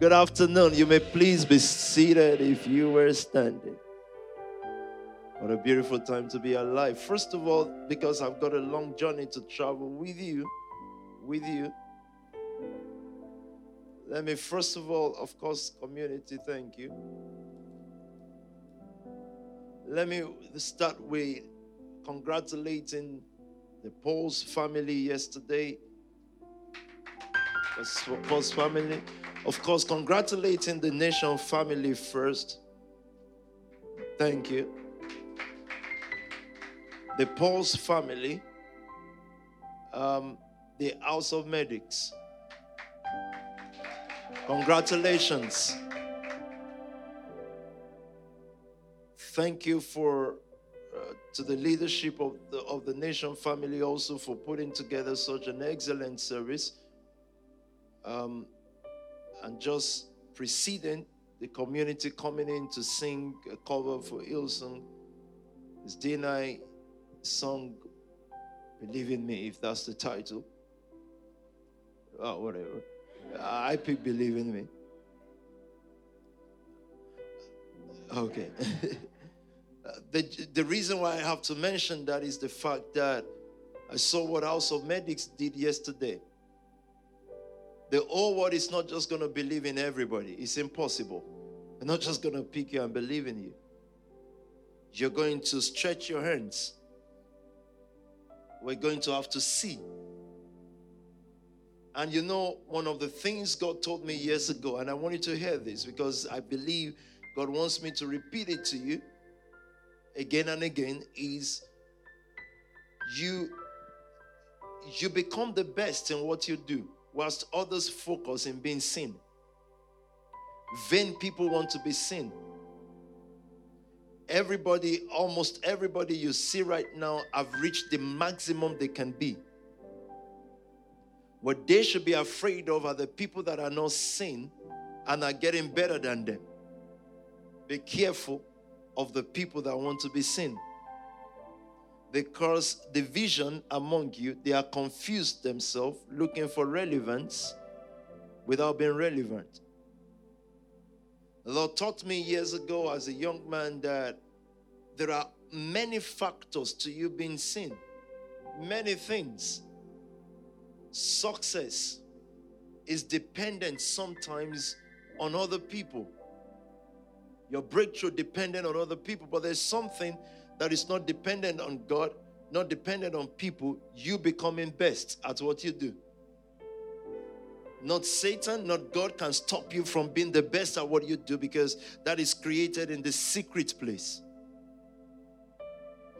Good afternoon. You may please be seated if you were standing. What a beautiful time to be alive. First of all, because I've got a long journey to travel with you, with you. Let me first of all, of course, community, thank you. Let me start with congratulating the Paul's family yesterday. Paul's family. Of course, congratulating the nation family first. Thank you the Paul's family, um, the House of Medics. Congratulations. Thank you for uh, to the leadership of the, of the nation family also for putting together such an excellent service. Um, and just preceding the community coming in to sing a cover for Ilson is Dina song Believe in Me, if that's the title. Oh, whatever. I pick Believe in Me. Okay. the, the reason why I have to mention that is the fact that I saw what House of Medics did yesterday. The whole world is not just going to believe in everybody, it's impossible. They're not just going to pick you and believe in you. You're going to stretch your hands we're going to have to see. And you know, one of the things God told me years ago, and I want you to hear this because I believe God wants me to repeat it to you again and again is you you become the best in what you do whilst others focus in being seen vain people want to be seen Everybody, almost everybody you see right now, have reached the maximum they can be. What they should be afraid of are the people that are not seen and are getting better than them. Be careful of the people that want to be seen. Because division among you, they are confused themselves, looking for relevance without being relevant. The Lord taught me years ago as a young man that there are many factors to you being seen, many things. Success is dependent sometimes on other people. Your breakthrough dependent on other people, but there's something that is not dependent on God, not dependent on people, you becoming best at what you do. Not Satan, not God can stop you from being the best at what you do because that is created in the secret place.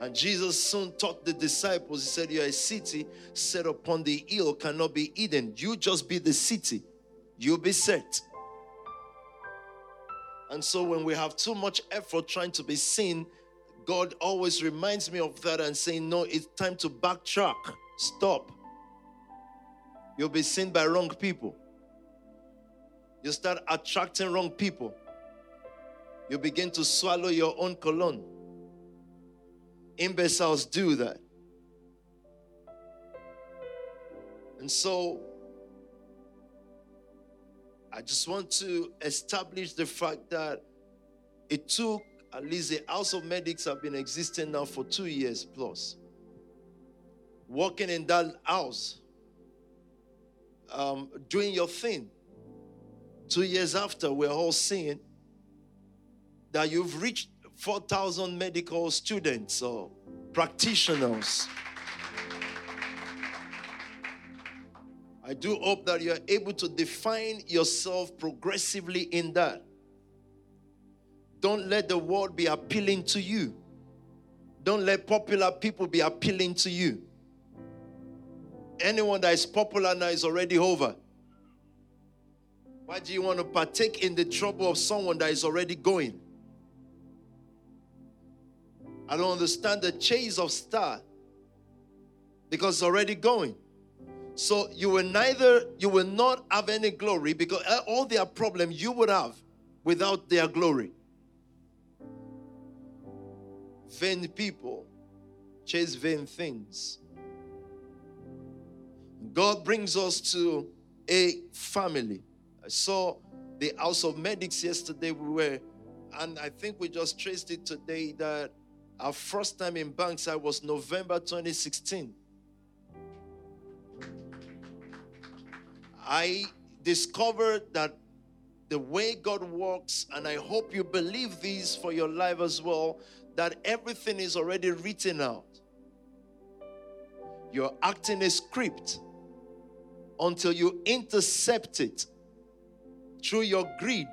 And Jesus soon taught the disciples, He said, You're a city set upon the hill, cannot be hidden. You just be the city, you'll be set. And so when we have too much effort trying to be seen, God always reminds me of that and saying, No, it's time to backtrack. Stop. You'll be seen by wrong people. You start attracting wrong people. You begin to swallow your own cologne. Imbeciles do that. And so, I just want to establish the fact that it took at least the House of Medics have been existing now for two years plus. Working in that house um, doing your thing. Two years after, we're all seeing that you've reached 4,000 medical students or practitioners. I do hope that you're able to define yourself progressively in that. Don't let the world be appealing to you. Don't let popular people be appealing to you. Anyone that is popular now is already over. Why do you want to partake in the trouble of someone that is already going? I don't understand the chase of star because it's already going. So you will neither, you will not have any glory because all their problem you would have without their glory. Vain people chase vain things. God brings us to a family. I saw the House of Medics yesterday. We were, and I think we just traced it today that our first time in Bankside was November 2016. I discovered that the way God works, and I hope you believe this for your life as well, that everything is already written out. You're acting a script until you intercept it through your greed,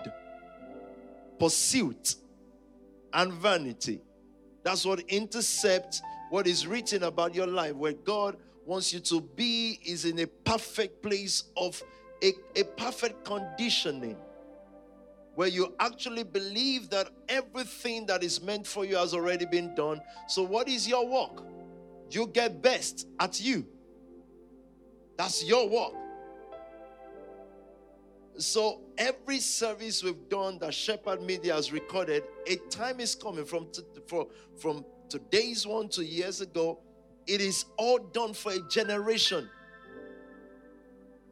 pursuit, and vanity. That's what intercept what is written about your life, where God wants you to be is in a perfect place of a, a perfect conditioning where you actually believe that everything that is meant for you has already been done. So, what is your work? You get best at you. That's your work. So, every service we've done that Shepherd Media has recorded, a time is coming from, t- for, from today's one to years ago. It is all done for a generation.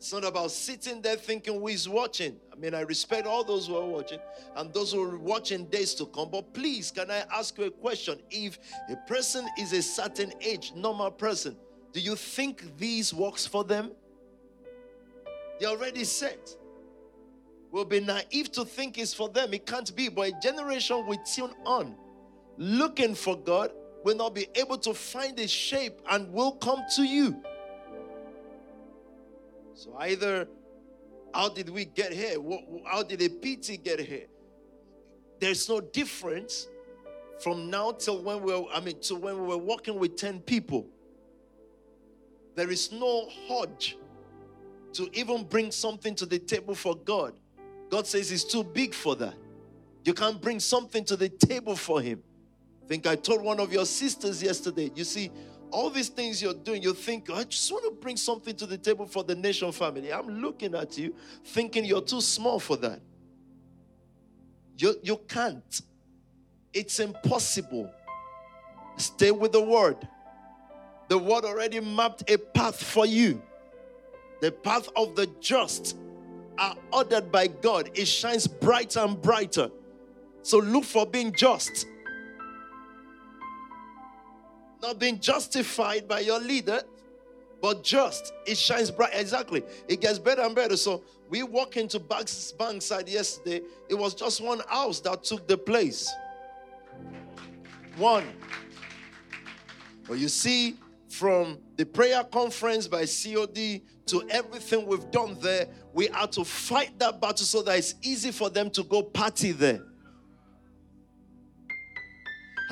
It's not about sitting there thinking who is watching. I mean, I respect all those who are watching and those who are watching days to come. But please, can I ask you a question? If a person is a certain age, normal person, do you think these works for them? They're already set. We'll be naive to think it's for them. It can't be. But a generation will tune on, looking for God, will not be able to find a shape and will come to you. So either how did we get here? How did a PT get here? There's no difference from now till when we were, I mean, to when we were working with 10 people. There is no hodge to even bring something to the table for God. God says it's too big for that. You can't bring something to the table for Him. I think I told one of your sisters yesterday. You see, all these things you're doing, you think, I just want to bring something to the table for the nation family. I'm looking at you thinking you're too small for that. You, you can't. It's impossible. Stay with the word. The word already mapped a path for you. The path of the just are ordered by God. It shines brighter and brighter. So look for being just not being justified by your leader, but just. It shines bright. Exactly. It gets better and better. So we walk into Banks, Bankside yesterday. It was just one house that took the place. One. But you see, from the prayer conference by COD to everything we've done there, we had to fight that battle so that it's easy for them to go party there.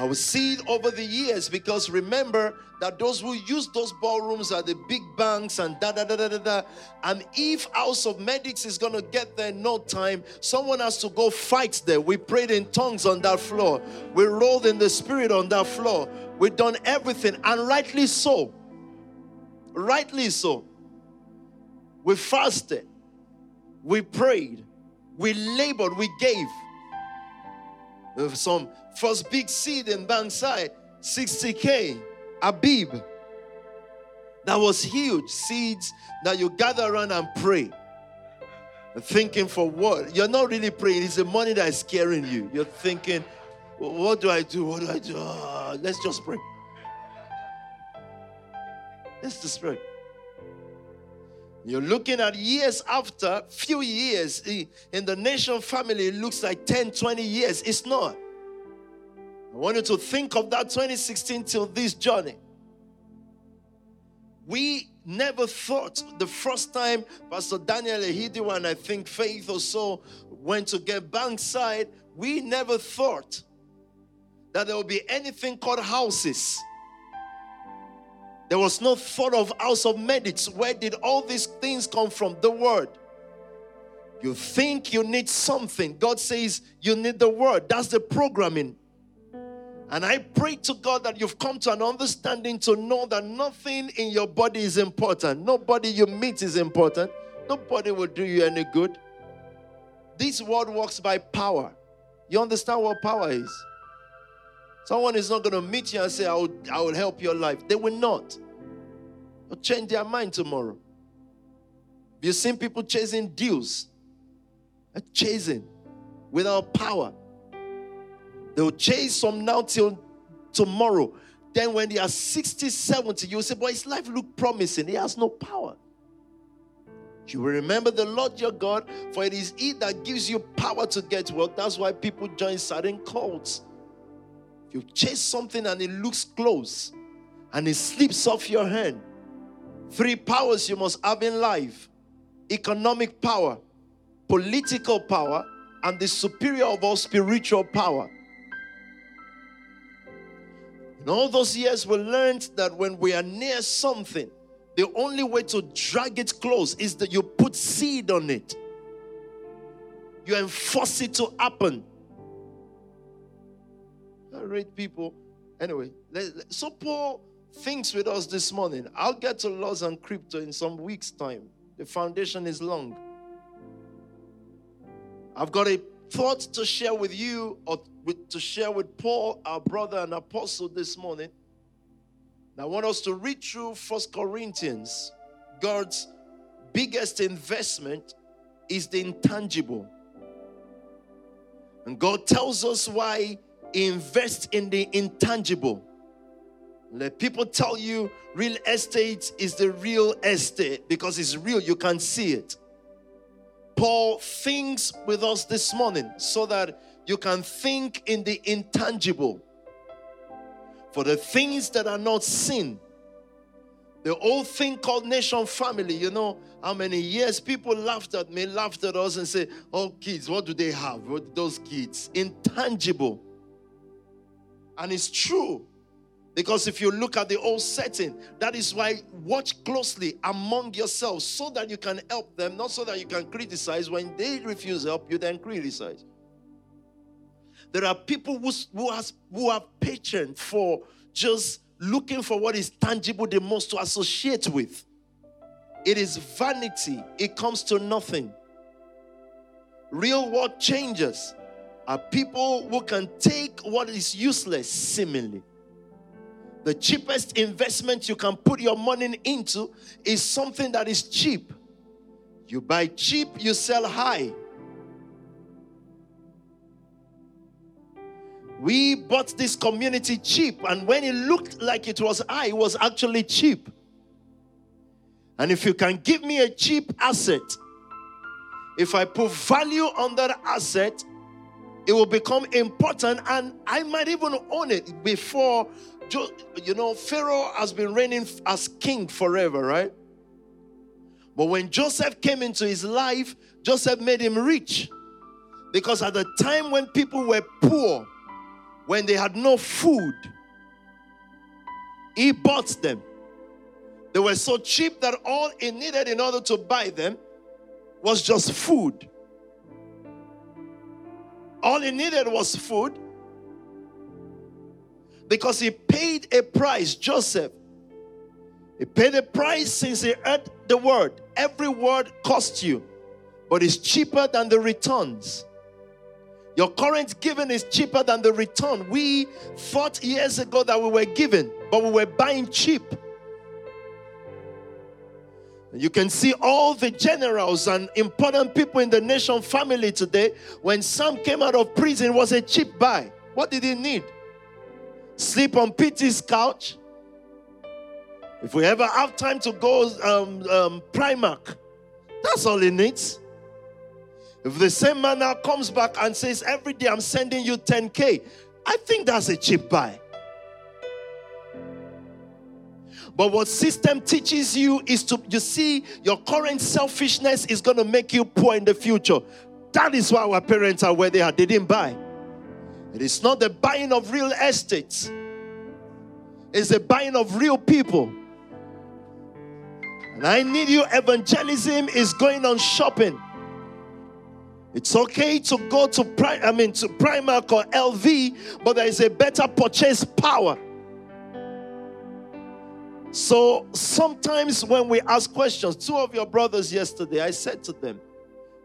I will see it over the years because remember that those who use those ballrooms are the big banks and da da da da da da. And if House of Medics is gonna get there in no time, someone has to go fight there. We prayed in tongues on that floor, we rolled in the spirit on that floor, we've done everything, and rightly so. Rightly so. We fasted, we prayed, we labored, we gave. Some First big seed in Bankside, 60K. Abib. That was huge. Seeds that you gather around and pray. Thinking for what? You're not really praying. It's the money that is scaring you. You're thinking, what do I do? What do I do? Oh, let's just pray. Let's just pray. You're looking at years after, few years in the nation family, it looks like 10, 20 years. It's not. I want you to think of that 2016 till this journey. We never thought the first time Pastor Daniel Ehidiwa and I think Faith or so went to get Bankside, we never thought that there would be anything called houses. There was no thought of house of medics. Where did all these things come from? The word. You think you need something. God says you need the word. That's the programming. And I pray to God that you've come to an understanding to know that nothing in your body is important. Nobody you meet is important. Nobody will do you any good. This world works by power. You understand what power is? Someone is not going to meet you and say, I will, I will help your life. They will not. They'll change their mind tomorrow. You've seen people chasing deals. chasing without power. They'll chase from now till tomorrow. Then when they are 60, 70, you'll say, Boy, his life look promising. He has no power. You will remember the Lord your God, for it is He that gives you power to get wealth. That's why people join certain cults. You chase something and it looks close and it slips off your hand, three powers you must have in life economic power, political power, and the superior of all spiritual power. In all those years, we learned that when we are near something, the only way to drag it close is that you put seed on it. You enforce it to happen. I people. Anyway, so Paul thinks with us this morning. I'll get to laws and crypto in some weeks' time. The foundation is long. I've got a thought to share with you or with, to share with Paul, our brother and apostle, this morning. I want us to read through First Corinthians. God's biggest investment is the intangible. And God tells us why He invests in the intangible. Let people tell you real estate is the real estate because it's real, you can see it. Paul thinks with us this morning so that you can think in the intangible. For the things that are not seen, the old thing called nation family, you know, how many years people laughed at me, laughed at us, and say, Oh, kids, what do they have? What those kids? Intangible. And it's true. Because if you look at the old setting, that is why watch closely among yourselves so that you can help them, not so that you can criticize. When they refuse help, you then criticize. There are people who, who, has, who have patience for just looking for what is tangible the most to associate with. It is vanity, it comes to nothing. Real world changes are people who can take what is useless seemingly. The cheapest investment you can put your money into is something that is cheap. You buy cheap, you sell high. We bought this community cheap, and when it looked like it was high, it was actually cheap. And if you can give me a cheap asset, if I put value on that asset, it will become important, and I might even own it before. You know, Pharaoh has been reigning as king forever, right? But when Joseph came into his life, Joseph made him rich. Because at the time when people were poor, when they had no food, he bought them. They were so cheap that all he needed in order to buy them was just food. All he needed was food because he paid a price, Joseph. He paid a price since he heard the word. Every word costs you, but it's cheaper than the returns. Your current giving is cheaper than the return. We thought years ago that we were giving, but we were buying cheap. You can see all the generals and important people in the nation family today. When Sam came out of prison, was a cheap buy. What did he need? Sleep on Peter's couch. If we ever have time to go um, um, Primark, that's all he needs. If the same man now comes back and says, Every day I'm sending you 10K, I think that's a cheap buy. But what system teaches you is to you see your current selfishness is going to make you poor in the future. That is why our parents are where they are. They didn't buy. It is not the buying of real estates. It's the buying of real people. And I need you. Evangelism is going on shopping. It's okay to go to Pri- I mean to Primark or LV, but there is a better purchase power. So sometimes when we ask questions, two of your brothers yesterday, I said to them,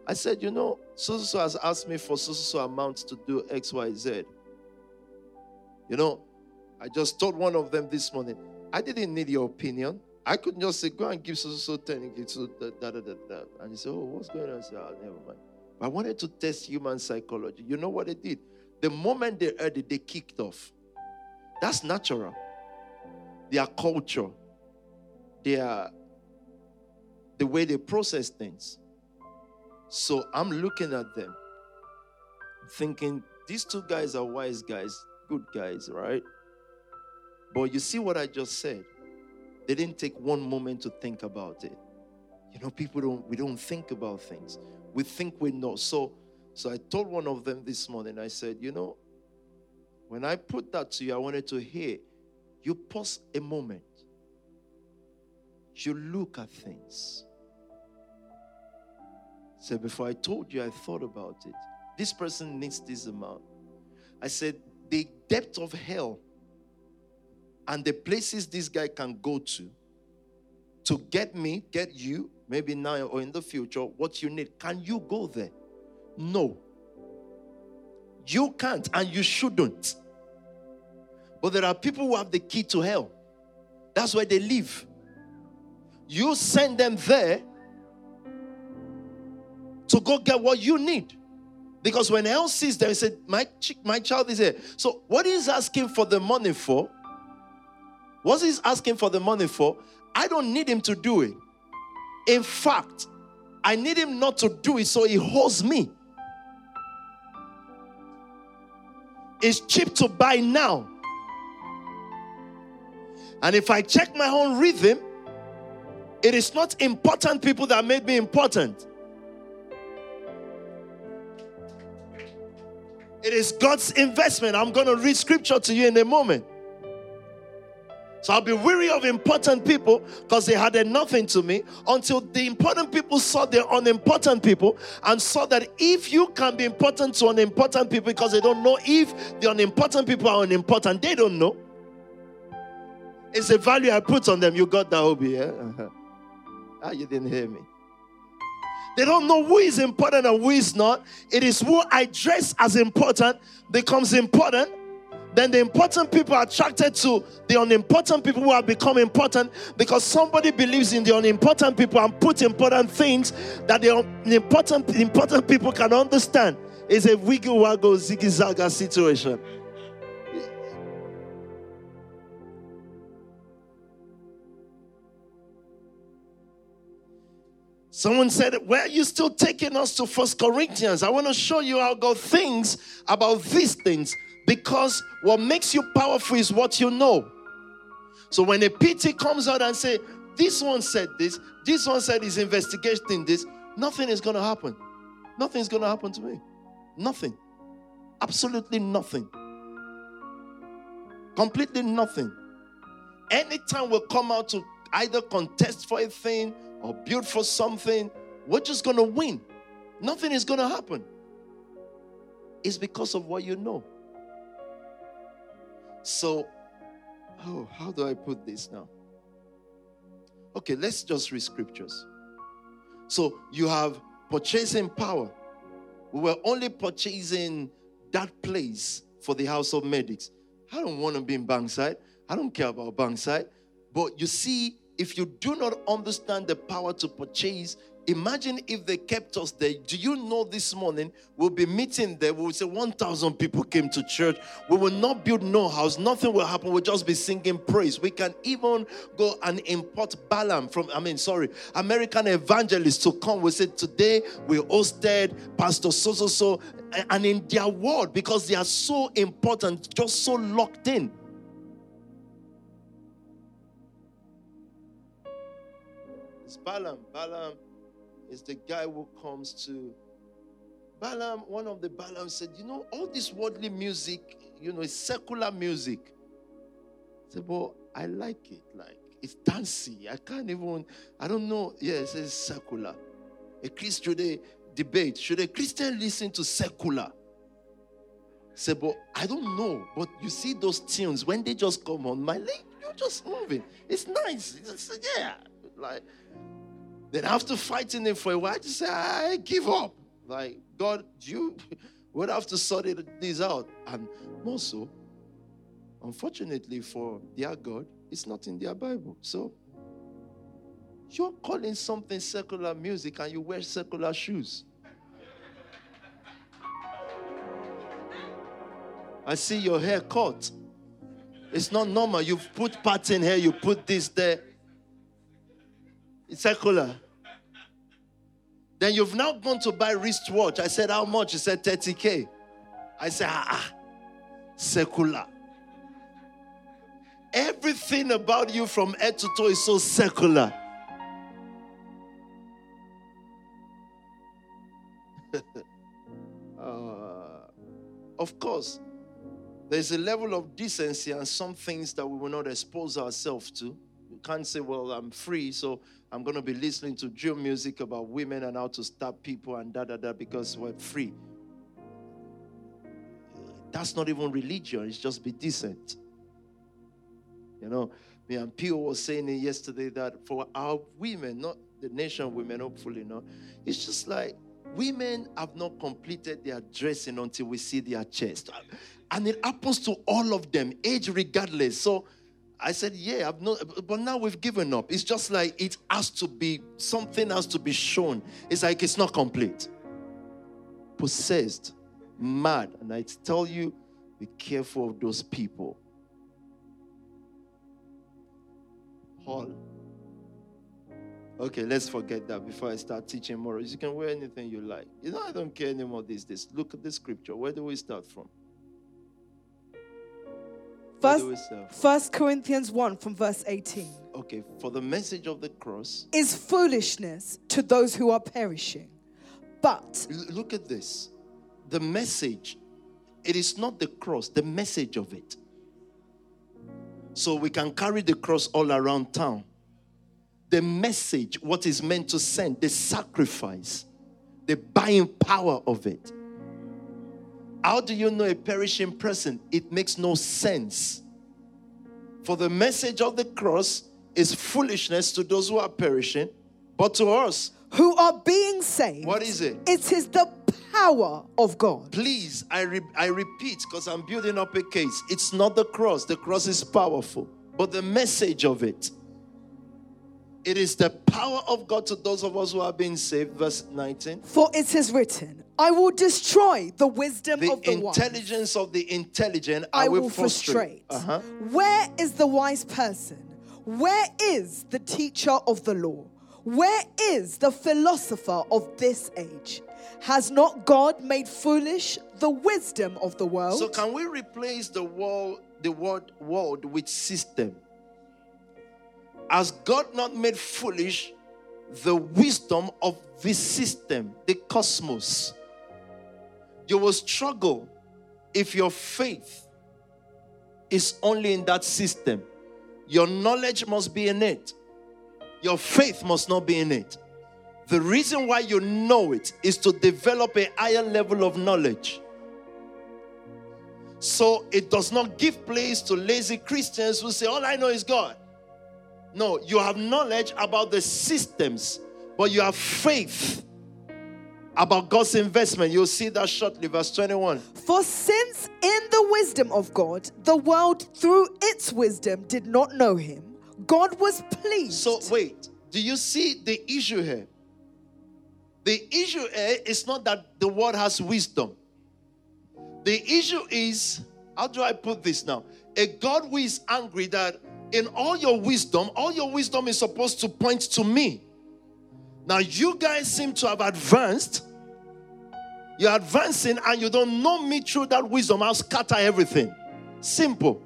I said, you know, Susu has asked me for Susu amount to do X, Y, Z. You know, I just told one of them this morning, I didn't need your opinion. I could just say, go and give Susu 10 da, da, da, da. And he said, oh, what's going on? I said, oh, never mind. But I wanted to test human psychology. You know what they did? The moment they heard it, they kicked off. That's natural. Their culture, their the way they process things. So I'm looking at them, thinking these two guys are wise guys, good guys, right? But you see what I just said? They didn't take one moment to think about it. You know, people don't we don't think about things. We think we know. So so I told one of them this morning, I said, you know, when I put that to you, I wanted to hear you pause a moment. You look at things. So before I told you, I thought about it. This person needs this amount. I said, the depth of hell and the places this guy can go to to get me, get you, maybe now or in the future, what you need. Can you go there? No. You can't and you shouldn't. But there are people who have the key to hell. That's where they live. You send them there to go get what you need. Because when hell sees them, he said, my, my child is here. So what he's asking for the money for, what he's asking for the money for, I don't need him to do it. In fact, I need him not to do it so he holds me. It's cheap to buy now. And if I check my own rhythm, it is not important people that made me important. It is God's investment. I'm going to read scripture to you in a moment. So I'll be weary of important people because they had nothing to me until the important people saw the unimportant people and saw that if you can be important to unimportant people because they don't know if the unimportant people are unimportant, they don't know. It's a value I put on them. You got that, Obi, yeah? Ah, you didn't hear me. They don't know who is important and who is not. It is who I dress as important becomes important then the important people are attracted to the unimportant people who have become important because somebody believes in the unimportant people and put important things that the important, important people can understand. It's a wiggle waggle ziggy situation. Someone said, Where are you still taking us to First Corinthians? I want to show you how God thinks about these things. Because what makes you powerful is what you know. So when a PT comes out and say, this one said this, this one said he's investigating this, nothing is going to happen. Nothing is going to happen to me. Nothing. Absolutely nothing. Completely nothing. Anytime we come out to either contest for a thing or build for something, we're just going to win. Nothing is going to happen. It's because of what you know. So, oh, how do I put this now? Okay, let's just read scriptures. So you have purchasing power. We were only purchasing that place for the house of medics. I don't want to be in Bankside. I don't care about Bankside. But you see, if you do not understand the power to purchase, Imagine if they kept us there. Do you know this morning we'll be meeting there? We will say 1,000 people came to church. We will not build no house. Nothing will happen. We'll just be singing praise. We can even go and import Balaam from, I mean, sorry, American evangelists to come. We said today we hosted Pastor so so so, and in their word because they are so important, just so locked in. It's Balaam. Balaam is the guy who comes to Balaam. One of the Balaam said, You know, all this worldly music, you know, it's secular music. I said, But I like it. Like, it's dancey. I can't even, I don't know. Yes, it's secular. A Christian debate should a Christian listen to secular? Say, but I don't know. But you see those tunes when they just come on, my leg, you're just moving. It's nice. It's, yeah, like, then after fighting them for a while, I just say, I give up. Like, God, you would have to sort this out. And more so, unfortunately for their God, it's not in their Bible. So, you're calling something secular music and you wear secular shoes. I see your hair cut. It's not normal. You've put in here, you put this there. It's circular. Then you've now gone to buy wristwatch. I said, How much? He said 30k. I said, ah, ah, secular. Everything about you from head to toe is so secular. uh, of course, there's a level of decency and some things that we will not expose ourselves to. Can't say, Well, I'm free, so I'm going to be listening to drill music about women and how to stab people and da da da because we're free. That's not even religion, it's just be decent. You know, me and Pio was saying it yesterday that for our women, not the nation women, hopefully not, it's just like women have not completed their dressing until we see their chest. And it happens to all of them, age regardless. So I said, Yeah, I've not, but now we've given up. It's just like it has to be, something has to be shown. It's like it's not complete. Possessed, mad. And I tell you, be careful of those people. Hall. Okay, let's forget that before I start teaching morals. You can wear anything you like. You know, I don't care anymore these days. Look at the scripture. Where do we start from? First, First Corinthians 1 from verse 18. Okay, for the message of the cross is foolishness to those who are perishing. But look at this. The message, it is not the cross, the message of it. So we can carry the cross all around town. The message, what is meant to send, the sacrifice, the buying power of it how do you know a perishing person? It makes no sense. For the message of the cross is foolishness to those who are perishing, but to us who are being saved, what is it? It is the power of God. Please, I, re- I repeat because I'm building up a case. It's not the cross, the cross is powerful, but the message of it it is the power of God to those of us who are being saved. Verse 19. For it is written, I will destroy the wisdom of the of the intelligence wise. of the intelligent. I, I will, frustrate. frustrate. Uh-huh. Where is the wise person? Where is the teacher of the law? Where is the philosopher of this age? Has not God made foolish the wisdom of the world? So can we replace the world, the word world with system? Has God not made foolish the wisdom of this system, the cosmos? You will struggle if your faith is only in that system. Your knowledge must be in it, your faith must not be in it. The reason why you know it is to develop a higher level of knowledge. So it does not give place to lazy Christians who say, All I know is God. No, you have knowledge about the systems, but you have faith about God's investment. You'll see that shortly, verse 21. For since in the wisdom of God, the world through its wisdom did not know him, God was pleased. So, wait, do you see the issue here? The issue here is not that the world has wisdom. The issue is, how do I put this now? A God who is angry that in all your wisdom, all your wisdom is supposed to point to me. Now, you guys seem to have advanced. You're advancing and you don't know me through that wisdom. I'll scatter everything. Simple.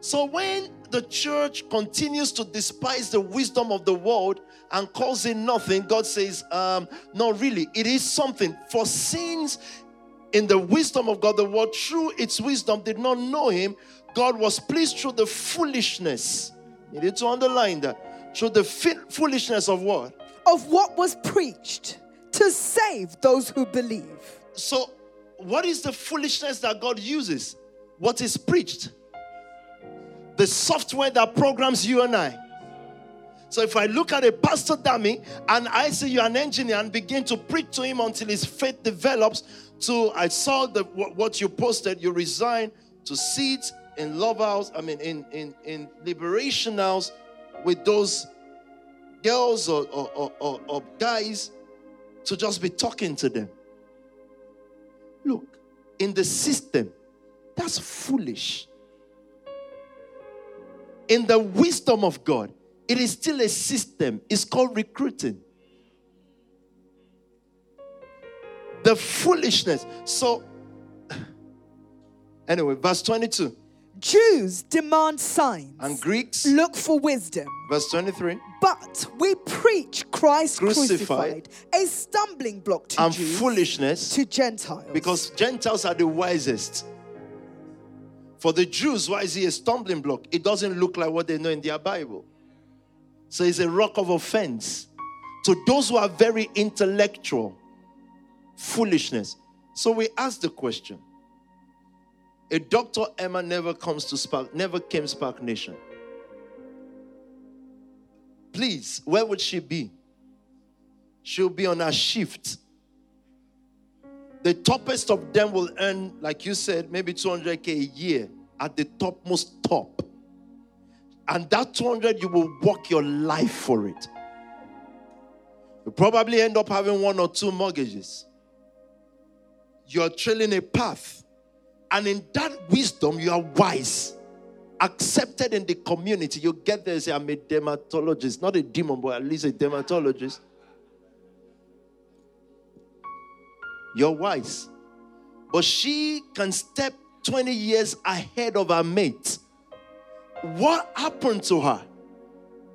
So, when the church continues to despise the wisdom of the world and calls it nothing, God says, um, No, really, it is something. For sins in the wisdom of God, the world, through its wisdom, did not know Him. God was pleased through the foolishness. You need to underline that. Through the foolishness of what? Of what was preached to save those who believe. So, what is the foolishness that God uses? What is preached? The software that programs you and I. So if I look at a pastor Dami and I see you're an engineer and begin to preach to him until his faith develops, to I saw the what you posted, you resign to seats in love house, I mean, in, in, in liberation house with those girls or, or, or, or, guys to just be talking to them. Look, in the system, That's foolish. In the wisdom of God, it is still a system. It's called recruiting. The foolishness. So, anyway, verse 22. Jews demand signs And Greeks, look for wisdom. verse 23. But we preach Christ Crucified. crucified, a stumbling block to And Jews, foolishness to Gentiles. because Gentiles are the wisest. For the Jews, why is he a stumbling block? It doesn't look like what they know in their Bible. So it's a rock of offense. To those who are very intellectual, foolishness. So we ask the question. A Dr. Emma never comes to Spark, never came Spark Nation. Please, where would she be? She'll be on her shift. The toppest of them will earn, like you said, maybe 200k a year at the topmost top. And that 200, you will work your life for it. You probably end up having one or two mortgages. You're trailing a path. And in that wisdom, you are wise, accepted in the community. You get there and say, I'm a dermatologist, not a demon, but at least a dermatologist. You're wise. But she can step 20 years ahead of her mate. What happened to her?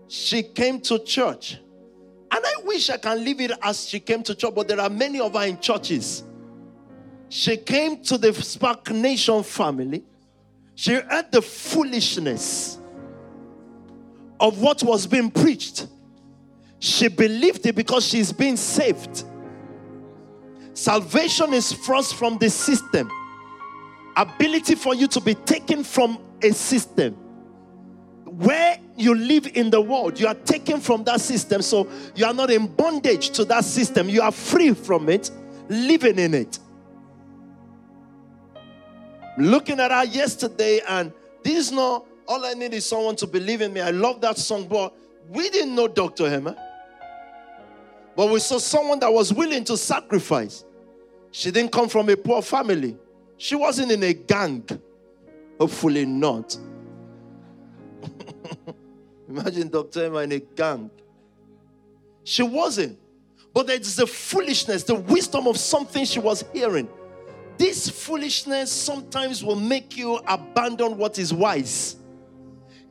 She came to church. And I wish I can leave it as she came to church, but there are many of her in churches. She came to the Spark Nation family. She heard the foolishness of what was being preached. She believed it because she's being saved. Salvation is first from the system. Ability for you to be taken from a system. Where you live in the world, you are taken from that system. So you are not in bondage to that system. You are free from it, living in it. Looking at her yesterday, and this is not all I need is someone to believe in me. I love that song, but we didn't know Dr. Hema. But we saw someone that was willing to sacrifice. She didn't come from a poor family. She wasn't in a gang. Hopefully not. Imagine Dr. Emma in a gang. She wasn't. But it's the foolishness, the wisdom of something she was hearing. This foolishness sometimes will make you abandon what is wise.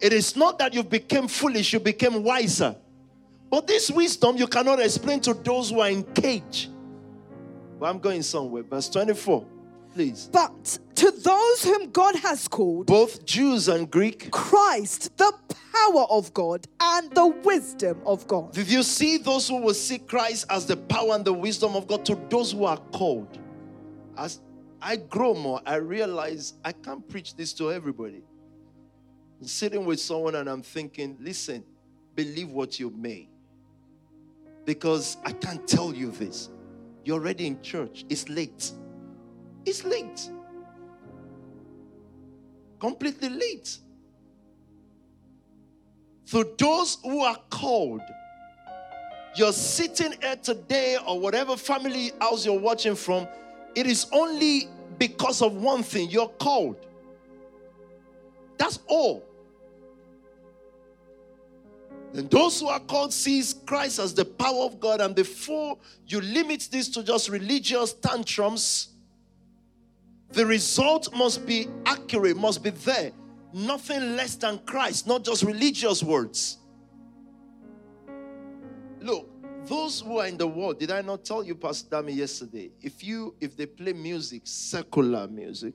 It is not that you became foolish, you became wiser. But this wisdom you cannot explain to those who are in cage. But I'm going somewhere. Verse 24, please. But to those whom God has called, Both Jews and Greek. Christ, the power of God and the wisdom of God. Did you see those who will see Christ as the power and the wisdom of God to those who are called? As I grow more, I realize I can't preach this to everybody. I'm sitting with someone and I'm thinking, listen, believe what you may. Because I can't tell you this. You're already in church. It's late. It's late. Completely late. To those who are called, you're sitting here today or whatever family house you're watching from, it is only because of one thing you're called. That's all. And those who are called sees Christ as the power of God, and before you limit this to just religious tantrums, the result must be accurate, must be there. Nothing less than Christ, not just religious words. Look, those who are in the world, did I not tell you, Pastor Dami, yesterday? If you if they play music, secular music,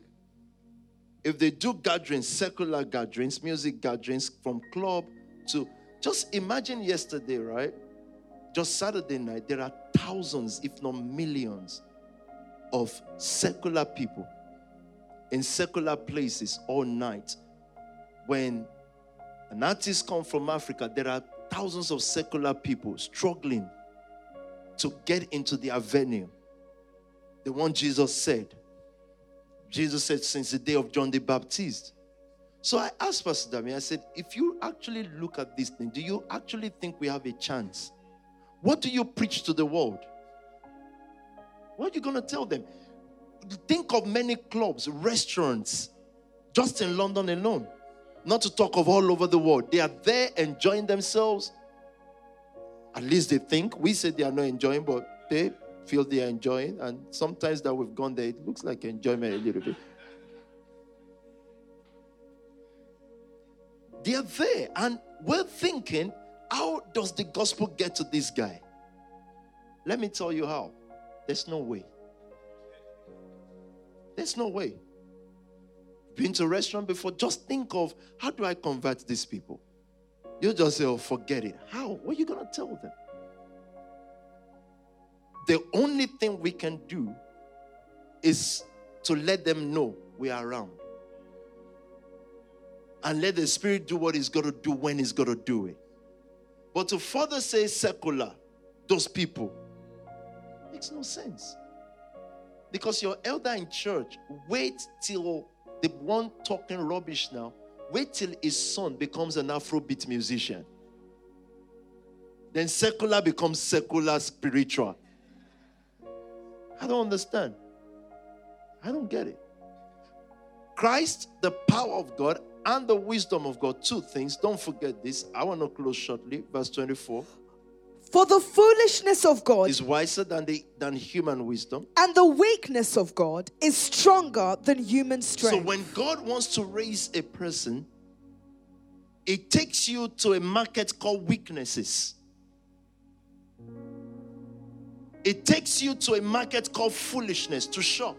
if they do gatherings, secular gatherings, music gatherings from club to just imagine yesterday, right? Just Saturday night, there are thousands, if not millions, of secular people in secular places all night. When an artist comes from Africa, there are thousands of secular people struggling to get into their venue. The one Jesus said. Jesus said since the day of John the Baptist. So I asked Pastor Dami, I said, if you actually look at this thing, do you actually think we have a chance? What do you preach to the world? What are you going to tell them? Think of many clubs, restaurants, just in London alone. Not to talk of all over the world. They are there enjoying themselves. At least they think. We say they are not enjoying, but they feel they are enjoying. And sometimes that we've gone there, it looks like enjoyment a little bit. They are there. And we're thinking, how does the gospel get to this guy? Let me tell you how. There's no way. There's no way. Been to a restaurant before? Just think of how do I convert these people? You just say, oh, forget it. How? What are you going to tell them? The only thing we can do is to let them know we are around. And let the Spirit do what He's going to do when He's going to do it. But to further say secular, those people, makes no sense. Because your elder in church, wait till the one talking rubbish now, wait till his son becomes an Afrobeat musician. Then secular becomes secular spiritual. I don't understand. I don't get it. Christ, the power of God, and the wisdom of God, two things. Don't forget this. I want to close shortly. Verse 24. For the foolishness of God is wiser than the than human wisdom. And the weakness of God is stronger than human strength. So when God wants to raise a person, it takes you to a market called weaknesses. It takes you to a market called foolishness to shop.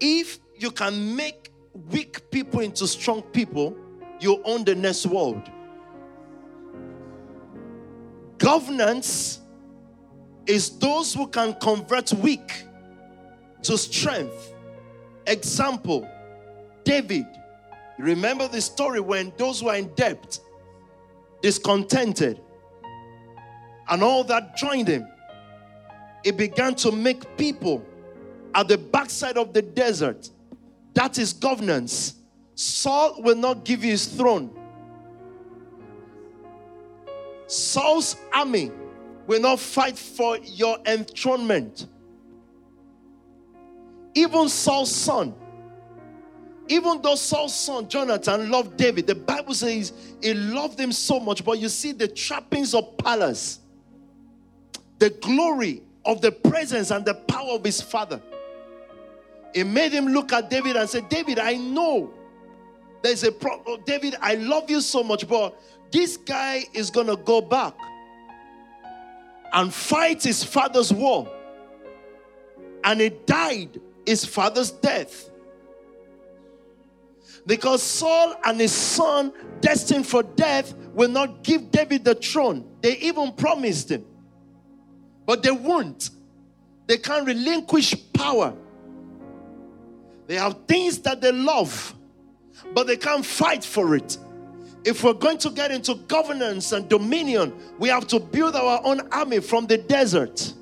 If you can make weak people into strong people, you own the next world. Governance is those who can convert weak to strength. Example David. Remember the story when those who are in debt, discontented, and all that joined him. It began to make people at the backside of the desert. That is governance. Saul will not give you his throne Saul's army will not fight for your enthronement. Even Saul's son, even though Saul's son Jonathan loved David, the Bible says he loved him so much. But you see the trappings of palace, the glory of the presence and the power of his father. It made him look at David and say, David, I know there's a problem. David, I love you so much, but this guy is going to go back and fight his father's war. And he died his father's death. Because Saul and his son, destined for death, will not give David the throne. They even promised him. But they won't. They can't relinquish power. They have things that they love, but they can't fight for it. If we're going to get into governance and dominion, we have to build our own army from the desert.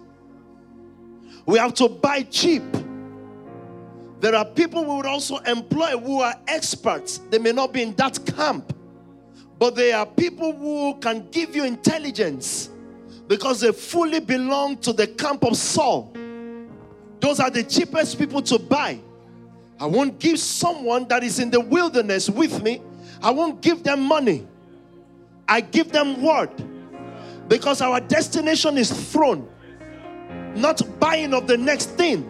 We have to buy cheap. There are people we would also employ who are experts. They may not be in that camp, but they are people who can give you intelligence because they fully belong to the camp of Saul. Those are the cheapest people to buy. I won't give someone that is in the wilderness with me I won't give them money. I give them word. Because our destination is throne, not buying of the next thing.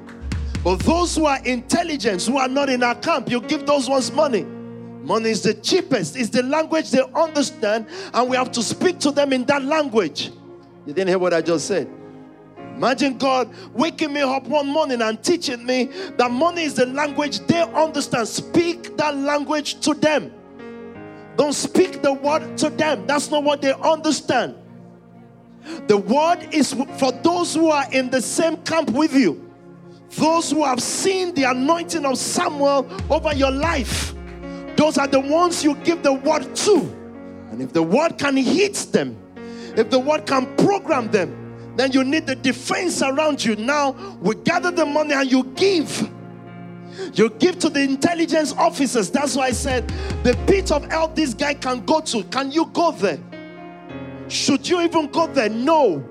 But those who are intelligent, who are not in our camp, you give those ones money. Money is the cheapest, it's the language they understand, and we have to speak to them in that language. You didn't hear what I just said. Imagine God waking me up one morning and teaching me that money is the language they understand. Speak that language to them. Don't speak the word to them. That's not what they understand. The word is for those who are in the same camp with you, those who have seen the anointing of Samuel over your life. Those are the ones you give the word to. And if the word can hit them, if the word can program them, then you need the defense around you. Now we gather the money and you give. You give to the intelligence officers. That's why I said the pit of hell this guy can go to. Can you go there? Should you even go there? No.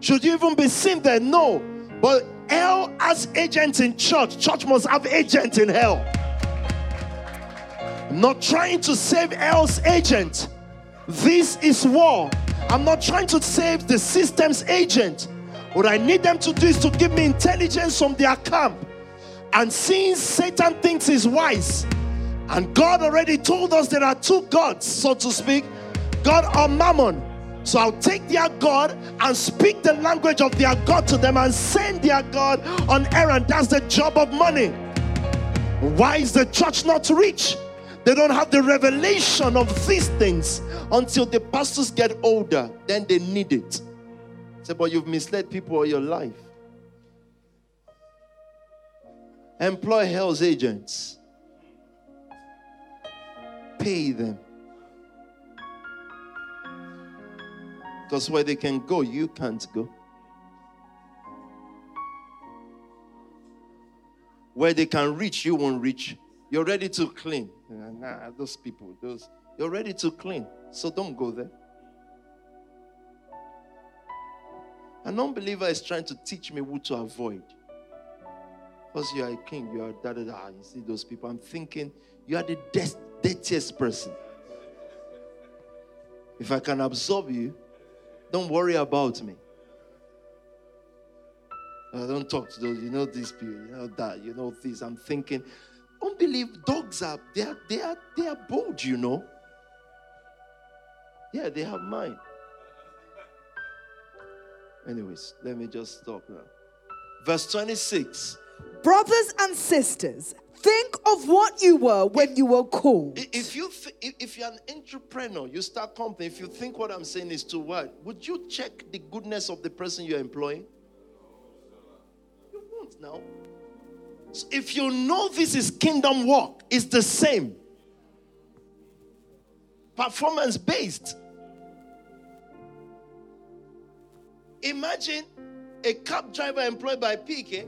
Should you even be seen there? No. But hell has agents in church. Church must have agents in hell. I'm not trying to save hell's agent. This is war. I'm not trying to save the system's agent. What I need them to do is to give me intelligence from their camp. And since Satan thinks he's wise, and God already told us there are two gods, so to speak God or Mammon. So I'll take their God and speak the language of their God to them and send their God on errand. That's the job of money. Why is the church not rich? They don't have the revelation of these things until the pastors get older. Then they need it. Say, but you've misled people all your life. Employ hell's agents. Pay them. Because where they can go, you can't go. Where they can reach, you won't reach. You're ready to clean. Nah, those people, those you're ready to clean. So don't go there. An unbeliever is trying to teach me who to avoid. Because you are a king, you are da da da. You see those people. I'm thinking you are the dirtiest person. If I can absorb you, don't worry about me. I don't talk to those, you know, these people, you know that, you know this. I'm thinking, unbelief, dogs are they are they are they are bold, you know. Yeah, they have mind. Anyways, let me just stop now. Verse 26. Brothers and sisters, Think of what you were when you were called. If you th- if you're an entrepreneur, you start company. If you think what I'm saying is too wide, would you check the goodness of the person you're employing? You won't now. So if you know this is kingdom work, it's the same. Performance based. Imagine a cab driver employed by PK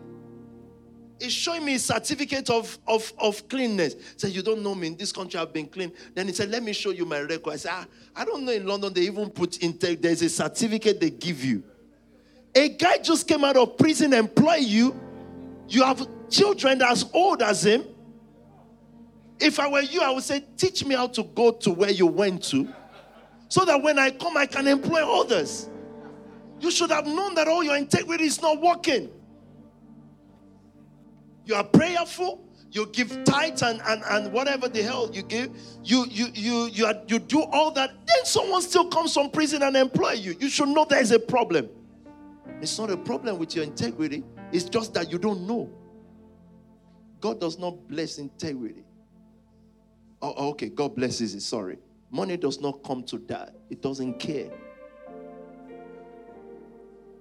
He's showing me a certificate of, of, of cleanness. Said, You don't know me. In this country, I've been clean. Then he said, Let me show you my record. I said, ah, I don't know in London, they even put in, there's a certificate they give you. A guy just came out of prison, employ you. You have children as old as him. If I were you, I would say, Teach me how to go to where you went to so that when I come, I can employ others. You should have known that all your integrity is not working you are prayerful you give tithes and, and, and whatever the hell you give. You you you you, are, you do all that. Then someone still comes from prison and employ you. You should know there is a problem. It's not a problem with your integrity. It's just that you don't know. God does not bless integrity. Oh, oh okay god blesses it sorry. Money does not come to that it doesn't care.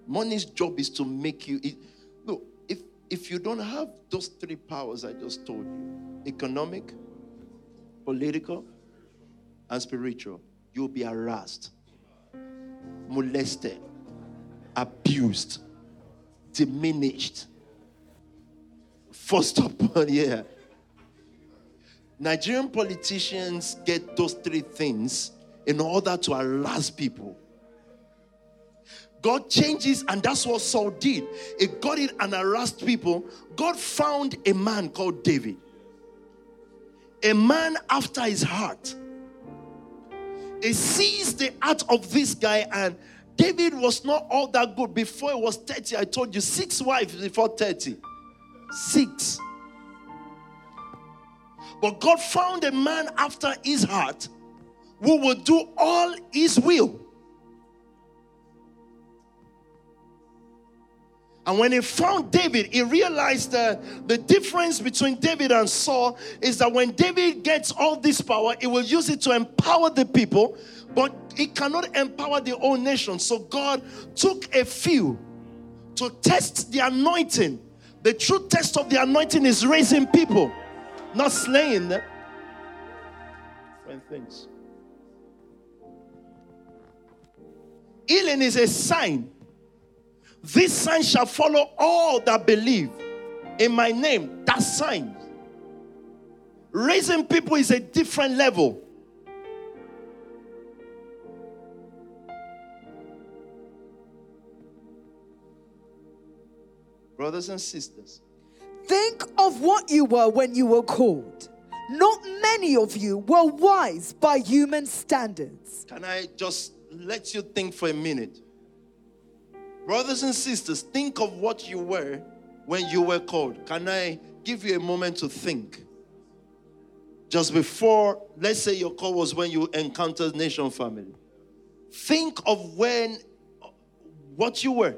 Money's job is to make you it, if you don't have those three powers I just told you economic, political, and spiritual you'll be harassed, molested, abused, diminished, forced upon. Yeah. Nigerian politicians get those three things in order to harass people. God changes, and that's what Saul did. He got it and harassed people. God found a man called David, a man after his heart. He sees the heart of this guy, and David was not all that good before he was 30. I told you, six wives before 30. Six. But God found a man after his heart who would do all his will. And when he found David, he realized that the difference between David and Saul is that when David gets all this power, he will use it to empower the people, but he cannot empower the whole nation. So God took a few to test the anointing. The true test of the anointing is raising people, not slaying them. things. Healing is a sign this sign shall follow all that believe in my name. That sign. Raising people is a different level. Brothers and sisters, think of what you were when you were called. Not many of you were wise by human standards. Can I just let you think for a minute? Brothers and sisters, think of what you were when you were called. Can I give you a moment to think? Just before, let's say your call was when you encountered Nation Family. Think of when, what you were.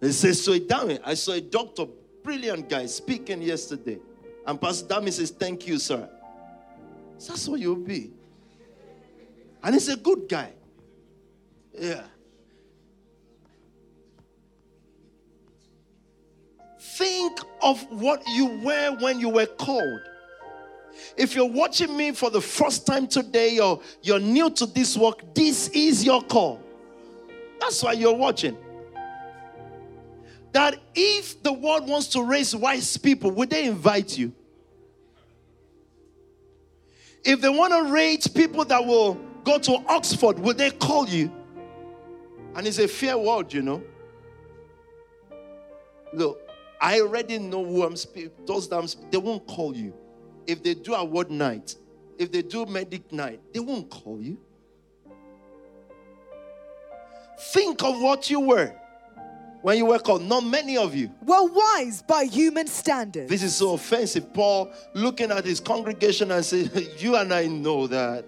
He says, so Dami, I saw a doctor, brilliant guy, speaking yesterday. And Pastor Dami says, thank you, sir. That's what you'll be. And he's a good guy. Yeah. Think of what you were when you were called. If you're watching me for the first time today or you're new to this work, this is your call. That's why you're watching. That if the world wants to raise wise people, would they invite you? If they want to raise people that will go to Oxford, would they call you? And it's a fair world, you know. Look, I already know who I'm speaking. Those that I'm speaking, they won't call you. If they do award night, if they do medic night, they won't call you. Think of what you were when you were called. Not many of you were wise by human standards. This is so offensive. Paul looking at his congregation and saying, You and I know that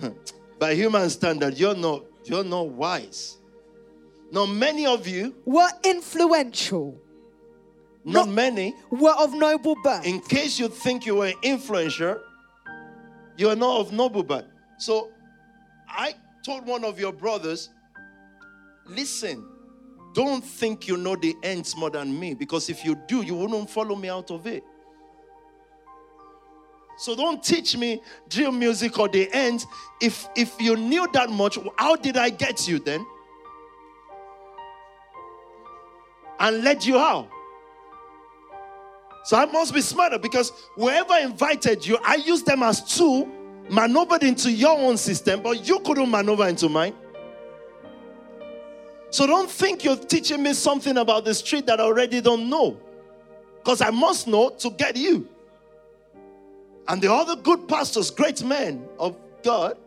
by human standard, you're not you're not wise. Not many of you were influential. Not, not many were of noble birth. In case you think you were an influencer, you are not of noble birth. So I told one of your brothers, listen, don't think you know the ends more than me because if you do, you wouldn't follow me out of it. So don't teach me drill music or the ends. If if you knew that much, how did I get you then? And led you how? So I must be smarter because whoever invited you, I used them as two, maneuvered into your own system, but you couldn't maneuver into mine. So don't think you're teaching me something about the street that I already don't know. Because I must know to get you. And the other good pastors, great men of God,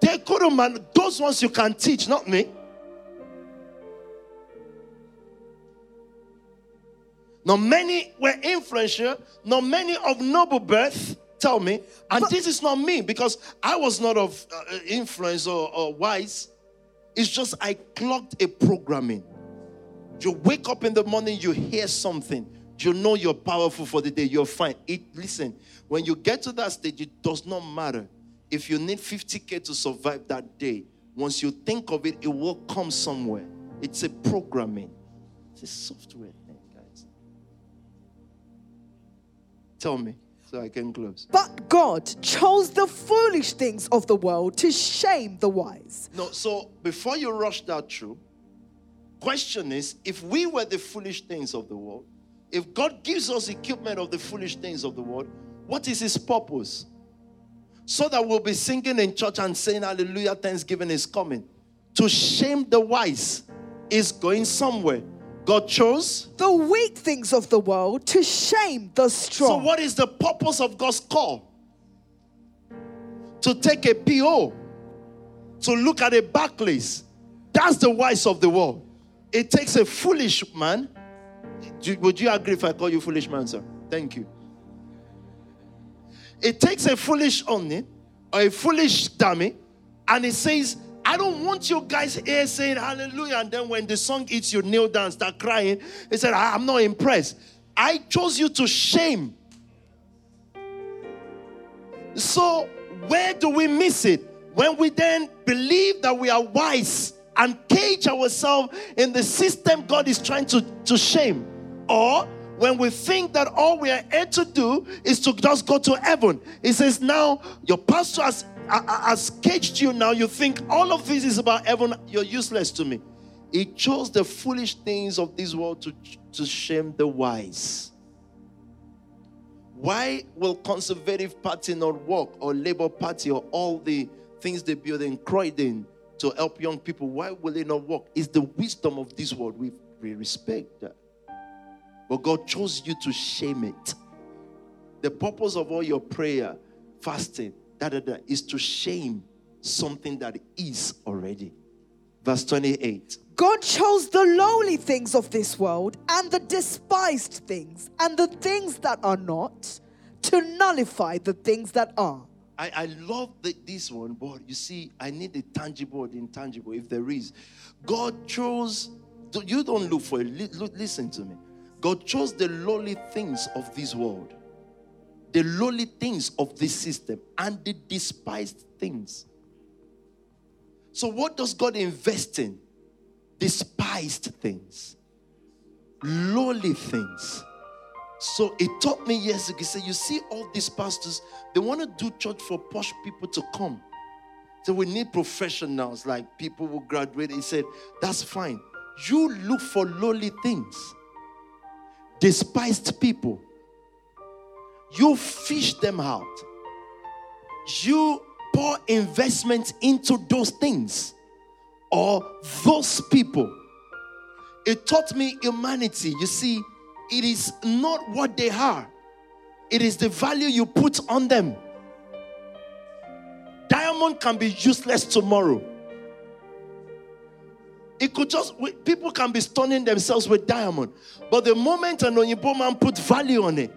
they couldn't man, those ones you can teach, not me. Not many were influential, not many of noble birth. Tell me, and but, this is not me because I was not of uh, influence or, or wise. It's just I clocked a programming. You wake up in the morning, you hear something, you know you're powerful for the day, you're fine. It listen, when you get to that stage, it does not matter. If you need 50k to survive that day, once you think of it, it will come somewhere. It's a programming, it's a software Tell me so I can close. But God chose the foolish things of the world to shame the wise. No, so before you rush that through, question is if we were the foolish things of the world, if God gives us equipment of the foolish things of the world, what is his purpose? So that we'll be singing in church and saying hallelujah, thanksgiving is coming. To shame the wise is going somewhere. God chose the weak things of the world to shame the strong. So, what is the purpose of God's call? To take a PO, to look at a backlist. That's the wise of the world. It takes a foolish man. Would you agree if I call you foolish man, sir? Thank you. It takes a foolish only or a foolish dummy, and it says, I don't want you guys here saying hallelujah. And then when the song hits you, kneel down, start crying. He said, I'm not impressed. I chose you to shame. So, where do we miss it? When we then believe that we are wise and cage ourselves in the system God is trying to, to shame. Or when we think that all we are here to do is to just go to heaven. He says, Now your pastor has has caged you now, you think all of this is about heaven, you're useless to me. He chose the foolish things of this world to, to shame the wise. Why will conservative party not work or labor party or all the things they build in Croydon to help young people? Why will it not work? It's the wisdom of this world. We, we respect that. But God chose you to shame it. The purpose of all your prayer, fasting, da, da, da, is to shame something that is already. Verse 28. God chose the lowly things of this world and the despised things and the things that are not to nullify the things that are. I, I love the, this one, but you see, I need the tangible or the intangible if there is. God chose, you don't look for it, listen to me. God chose the lowly things of this world, the lowly things of this system, and the despised things. So, what does God invest in? Despised things, lowly things. So it taught me years ago. He said, You see, all these pastors, they want to do church for posh people to come. So we need professionals like people who graduate. He said, That's fine. You look for lowly things, despised people. You fish them out. You pour investment into those things or those people. It taught me humanity. You see, it is not what they are, it is the value you put on them. Diamond can be useless tomorrow. It could just, people can be stunning themselves with diamond. But the moment an Oyibo man put value on it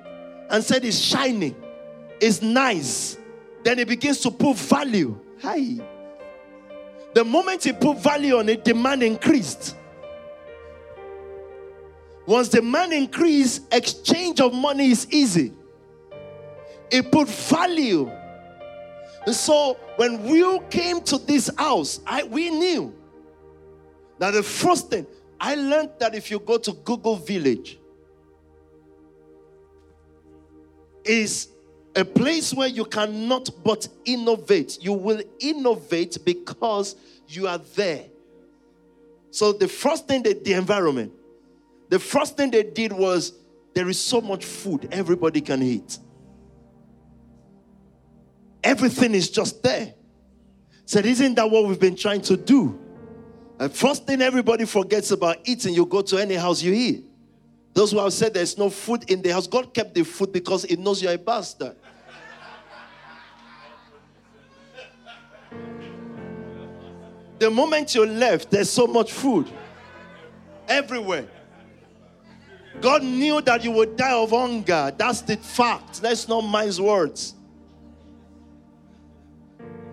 and said it's shiny, it's nice, then it begins to put value. Hi. The moment he put value on it, demand increased. Once demand man increased, exchange of money is easy. It put value. And so when we came to this house, I we knew that the first thing I learned that if you go to Google Village, is a place where you cannot but innovate. You will innovate because you are there. So the first thing that the environment the first thing they did was there is so much food everybody can eat. Everything is just there. Said, isn't that what we've been trying to do? The first thing everybody forgets about eating, you go to any house you eat. Those who have said there's no food in the house, God kept the food because He knows you're a bastard. the moment you left, there's so much food everywhere. God knew that you would die of hunger. That's the fact. Let's not mince words.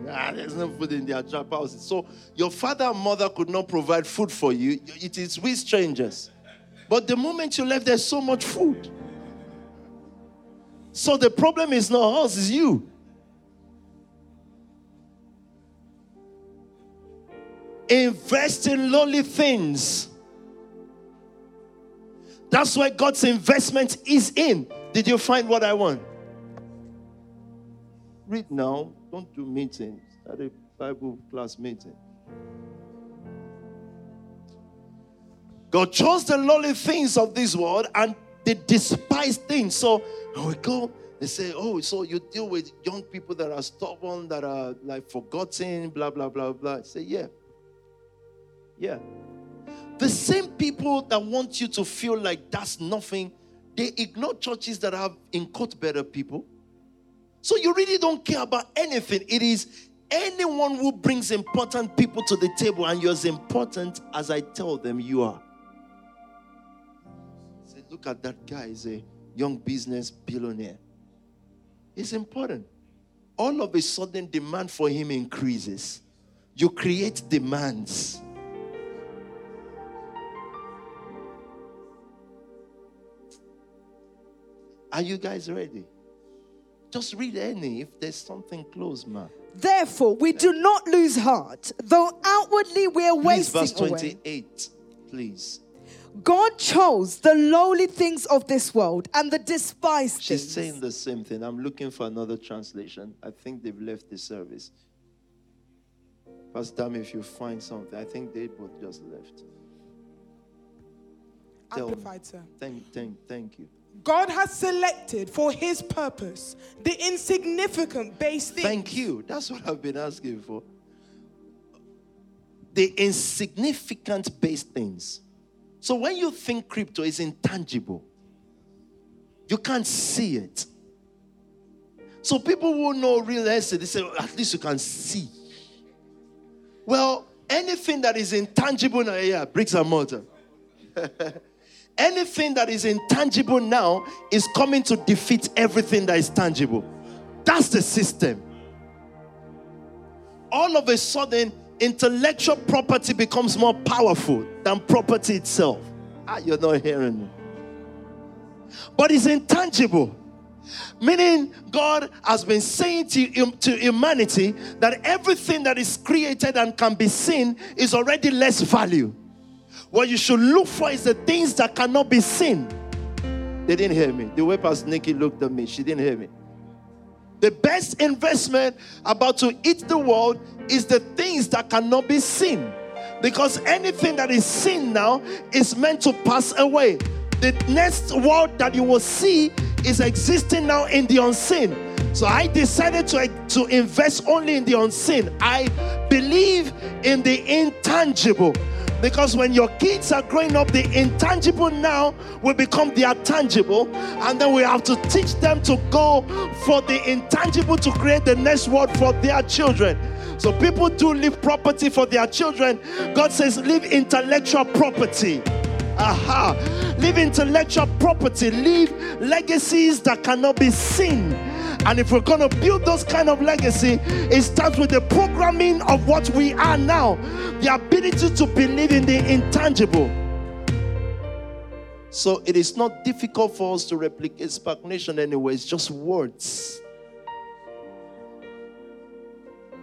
Nah, there's no food in their trap houses. So your father and mother could not provide food for you. It is with strangers. But the moment you left, there's so much food. So the problem is not us, it's you. Invest in lowly things. That's where God's investment is in. Did you find what I want? Read now. Don't do meetings. Start a Bible class meeting. God chose the lowly things of this world and the despised things. So we go, they say, Oh, so you deal with young people that are stubborn, that are like forgotten, blah, blah, blah, blah. I say, Yeah. Yeah. The same people that want you to feel like that's nothing, they ignore churches that have in court better people. So you really don't care about anything. It is anyone who brings important people to the table, and you're as important as I tell them you are. Look at that guy, he's a young business billionaire. It's important. All of a sudden, demand for him increases. You create demands. Are you guys ready? Just read any if there's something close, man. Therefore, we do not lose heart, though outwardly we are please, wasting verse 28, away. please. God chose the lowly things of this world and the despised She's things. saying the same thing. I'm looking for another translation. I think they've left the service. Pastor Dami, if you find something, I think they both just left. Amplified, sir. Thank, thank, thank you. God has selected for his purpose the insignificant base things. Thank you. That's what I've been asking for. The insignificant base things. So when you think crypto is intangible, you can't see it. So people who know real estate, they say, at least you can see. Well, anything that is intangible now, yeah, bricks and mortar. anything that is intangible now is coming to defeat everything that is tangible. That's the system. All of a sudden, intellectual property becomes more powerful than property itself. Ah, you're not hearing me. But it's intangible. Meaning, God has been saying to, to humanity that everything that is created and can be seen is already less value. What you should look for is the things that cannot be seen. They didn't hear me. The way Pastor Nikki looked at me, she didn't hear me. The best investment about to eat the world is the things that cannot be seen. Because anything that is seen now is meant to pass away. The next world that you will see is existing now in the unseen. So I decided to, to invest only in the unseen. I believe in the intangible. Because when your kids are growing up, the intangible now will become the tangible, and then we have to teach them to go for the intangible to create the next world for their children. So people do leave property for their children. God says, leave intellectual property. Aha. Leave intellectual property. Leave legacies that cannot be seen. And if we're going to build those kind of legacy, it starts with the programming of what we are now, the ability to believe in the intangible. So it is not difficult for us to replicate Spark Nation anyway, it's just words.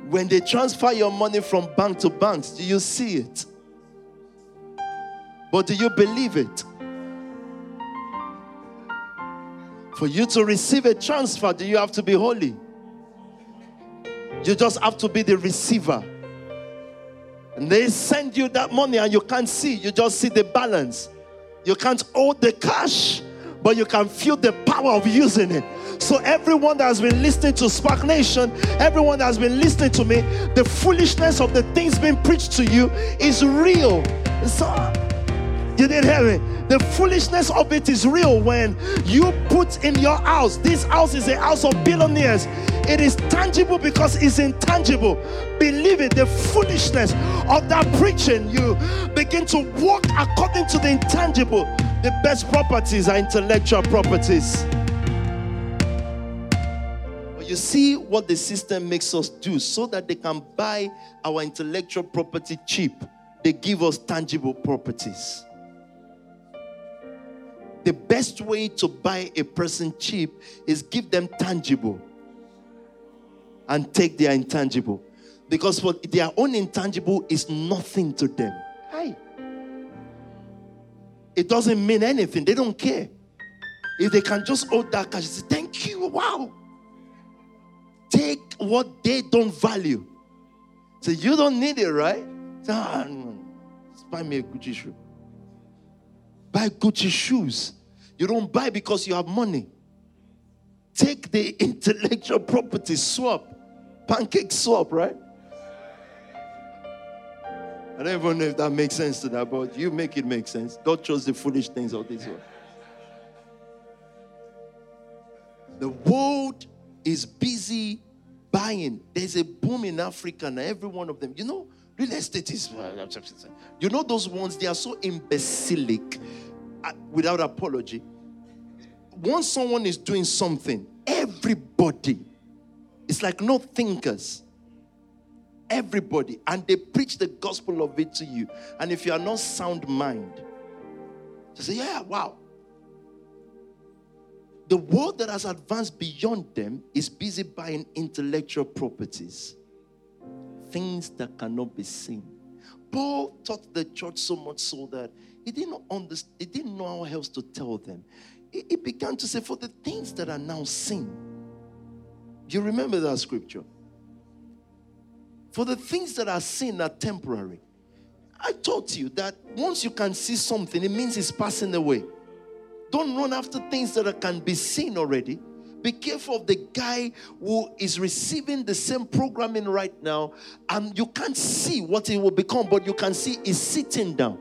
When they transfer your money from bank to banks, do you see it? But do you believe it? For you to receive a transfer, do you have to be holy? You just have to be the receiver. And they send you that money and you can't see, you just see the balance. You can't hold the cash, but you can feel the power of using it. So, everyone that has been listening to Spark Nation, everyone that has been listening to me, the foolishness of the things being preached to you is real. So, you didn't hear me. The foolishness of it is real when you put in your house, this house is a house of billionaires. It is tangible because it's intangible. Believe it, the foolishness of that preaching, you begin to walk according to the intangible. The best properties are intellectual properties. You see what the system makes us do so that they can buy our intellectual property cheap. They give us tangible properties the best way to buy a person cheap is give them tangible and take their intangible. Because what their own intangible is nothing to them. Hi. It doesn't mean anything. They don't care. If they can just hold that cash, say, thank you. Wow. Take what they don't value. So you don't need it, right? So, ah, buy me a Gucci shoe. Buy Gucci shoes. You don't buy because you have money. Take the intellectual property, swap, pancake swap, right? I don't even know if that makes sense to that, but you make it make sense. God chose the foolish things of this world. The world is busy buying. There's a boom in Africa and every one of them. You know, real estate is, you know, those ones, they are so imbecilic uh, without apology. Once someone is doing something, everybody, it's like no thinkers. Everybody, and they preach the gospel of it to you. And if you are not sound mind, to say, Yeah, wow. The world that has advanced beyond them is busy buying intellectual properties, things that cannot be seen. Paul taught the church so much so that he didn't understand, he didn't know how else to tell them. He, began to say, For the things that are now seen. You remember that scripture? For the things that are seen are temporary. I taught you that once you can see something, it means it's passing away. Don't run after things that can be seen already. Be careful of the guy who is receiving the same programming right now, and you can't see what it will become, but you can see he's sitting down.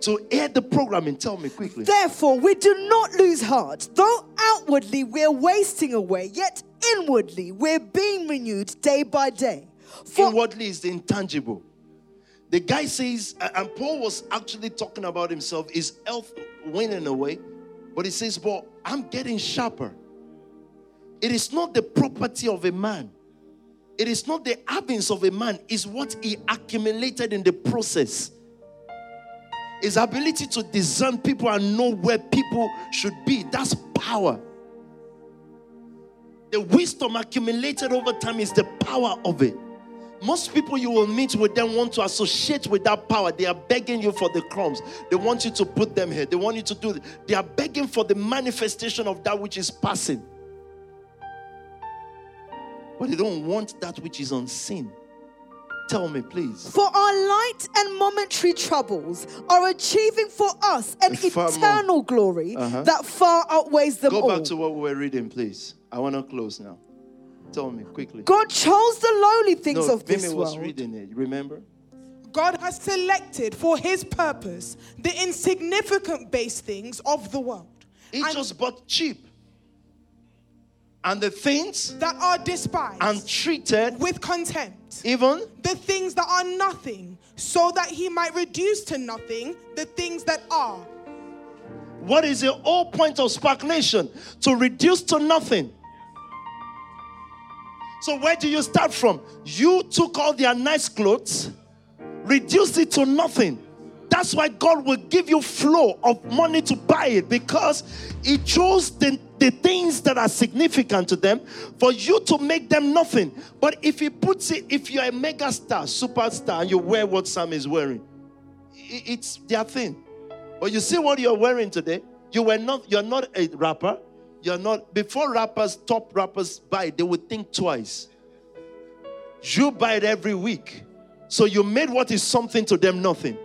So hear the programming. Tell me quickly. Therefore, we do not lose heart. Though outwardly we're wasting away, yet inwardly we're being renewed day by day. For inwardly is the intangible. The guy says, and Paul was actually talking about himself, his health winning away, but he says, But I'm getting sharper. It is not the property of a man. It is not the havings of a man, it's what he accumulated in the process. His ability to discern people and know where people should be. That's power. The wisdom accumulated over time is the power of it. Most people you will meet with them want to associate with that power. They are begging you for the crumbs. They want you to put them here. They want you to do it. They are begging for the manifestation of that which is passing. But they don't want that which is unseen. Tell me, please. For our light and momentary troubles are achieving for us an eternal glory uh-huh. that far outweighs them Go all. Go back to what we were reading, please. I want to close now. Tell me quickly. God chose the lowly things no, of this Mimi world. was reading it. Remember? God has selected for his purpose the insignificant base things of the world. He and just bought cheap and the things that are despised and treated with contempt, even the things that are nothing, so that he might reduce to nothing the things that are. What is the whole point of Spark Nation? To reduce to nothing. So, where do you start from? You took all their nice clothes, reduced it to nothing. That's why God will give you flow of money to buy it because He chose the the things that are significant to them for you to make them nothing. But if he puts it, if you're a mega star, superstar, and you wear what Sam is wearing, it's their thing. But you see what you're wearing today? You were not, you're not a rapper. You're not, before rappers, top rappers buy, they would think twice. You buy it every week. So you made what is something to them nothing.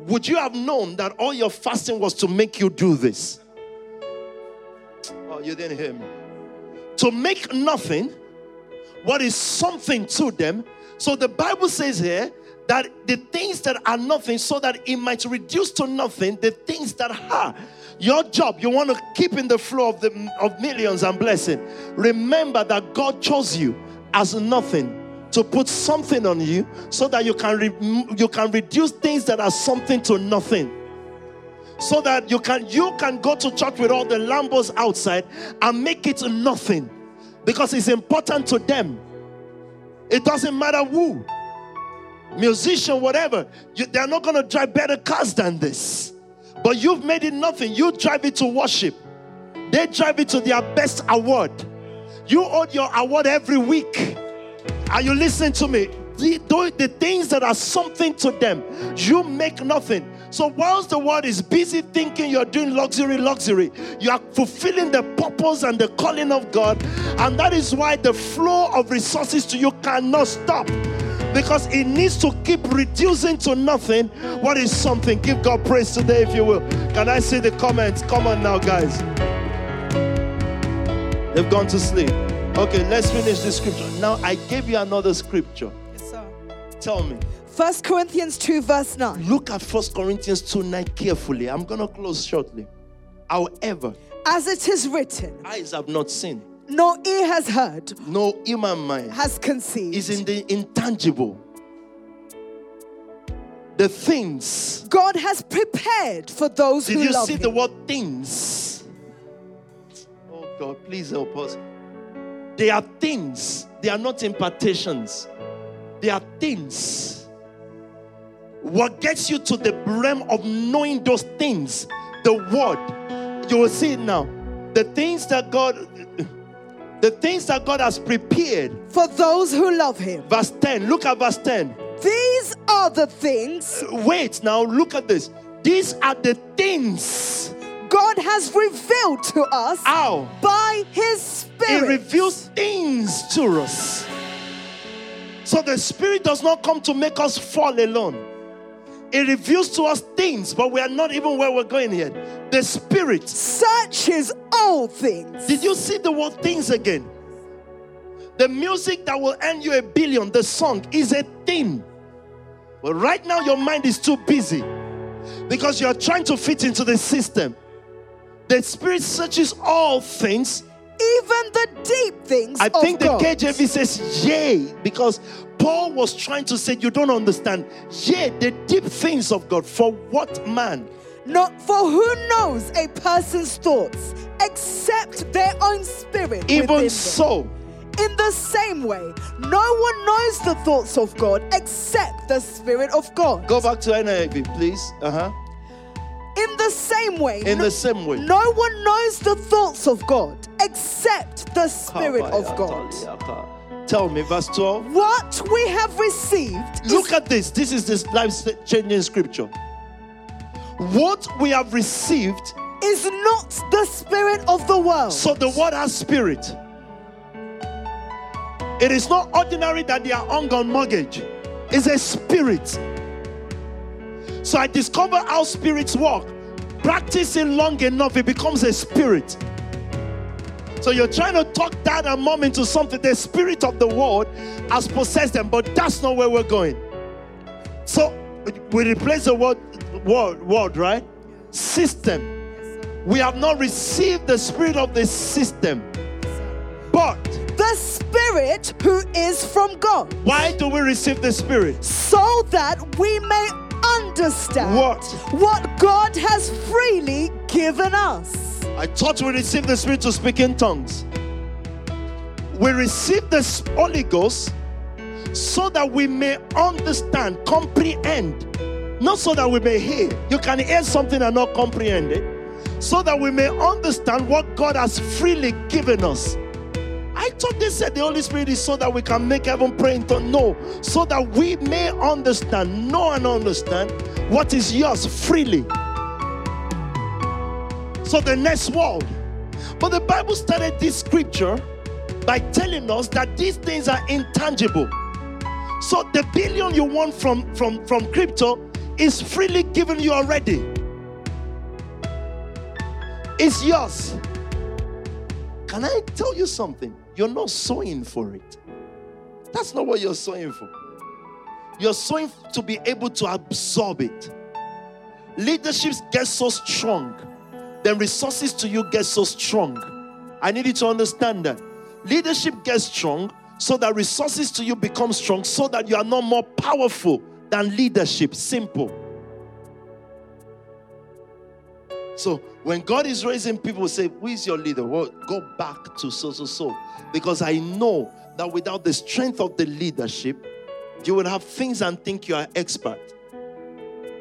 Would you have known that all your fasting was to make you do this? Oh, you didn't hear me. To make nothing what is something to them. So the Bible says here that the things that are nothing, so that it might reduce to nothing the things that are. Your job, you want to keep in the flow of the of millions and blessing. Remember that God chose you as nothing to put something on you so that you can re- you can reduce things that are something to nothing. So that you can you can go to church with all the lambos outside and make it nothing. Because it's important to them. It doesn't matter who. Musician whatever. You, they're not going to drive better cars than this but you've made it nothing. You drive it to worship. They drive it to their best award. You own your award every week. Are you listening to me. The, the things that are something to them you make nothing. So, whilst the world is busy thinking you're doing luxury, luxury, you are fulfilling the purpose and the calling of God. And that is why the flow of resources to you cannot stop because it needs to keep reducing to nothing what is something. Give God praise today, if you will. Can I see the comments? Come on now, guys. They've gone to sleep. Okay, let's finish the scripture. Now, I gave you another scripture. Yes, sir. Tell me. 1 Corinthians 2, verse 9. Look at 1 Corinthians 2 9 carefully. I'm going to close shortly. However, as it is written, eyes have not seen, no ear has heard, no human mind has conceived, is in the intangible. The things God has prepared for those who love Him. Did you see the word things? Oh God, please help us. They are things, they are not impartations. They are things what gets you to the realm of knowing those things, the word, you will see it now. The things that God, the things that God has prepared for those who love Him. Verse 10, look at verse 10. These are the things. Wait, now look at this. These are the things God has revealed to us How? by His Spirit. He reveals things to us. So the Spirit does not come to make us fall alone. It reveals to us things, but we are not even where we're going yet. The Spirit searches all things. Did you see the word things again? The music that will earn you a billion, the song, is a thing. But right now, your mind is too busy. Because you're trying to fit into the system. The Spirit searches all things. even the deep things I think the God. KJV says, yea, because Paul was trying to say, you don't understand. Yea, the deep things of God. For what man? Not for who knows a person's thoughts except their own spirit. Even so, In the same way, no one knows the thoughts of God except the Spirit of God. go back to NIV, please. Uh huh. In the same way, In no, the same way. no one knows the thoughts of God except the Spirit of God. Tell me, verse 12. What we have received Look at this. This is this life changing scripture. What we have received, is not the spirit of the world. so the word has spirit. It is not ordinary that they are hung on mortgage, it's a spirit. So I discover how spirits work. Practicing long enough, it becomes a spirit. So you're trying to talk dad and mom into something. The spirit of the world has possessed them, but that's not where we're going. So we replace the word word, word, right? System. We have not received the spirit of the system. But the spirit who is from God, why do we receive the spirit? so that we may understand What? what God has freely given us. I thought we received the Spirit to speak in tongues. We receive the Holy Ghost so that we may understand, comprehend, not so that we may hear. You can hear something and not comprehend it, so that we may understand what God has freely given us. I thought they said the Holy Spirit is so that we can make heaven pray in tongues. No, so that we may understand, know and understand what is yours freely. So the next world. But the Bible started this scripture by telling us that these things are intangible. So the billion you want from from from crypto is freely given you already. It's yours. Can I tell you something? You're not sowing for it. That's not what you're sowing for. You're sowing to be able to absorb it. Leaderships get so strong, then resources to you get so strong. I need you to understand that. Leadership gets strong so that resources to you become strong, so that you are not more powerful than leadership. Simple. So when God is raising people, say, Who is your leader? Well, go back to so so so. Because I know that without the strength of the leadership, you will have things and think you are expert.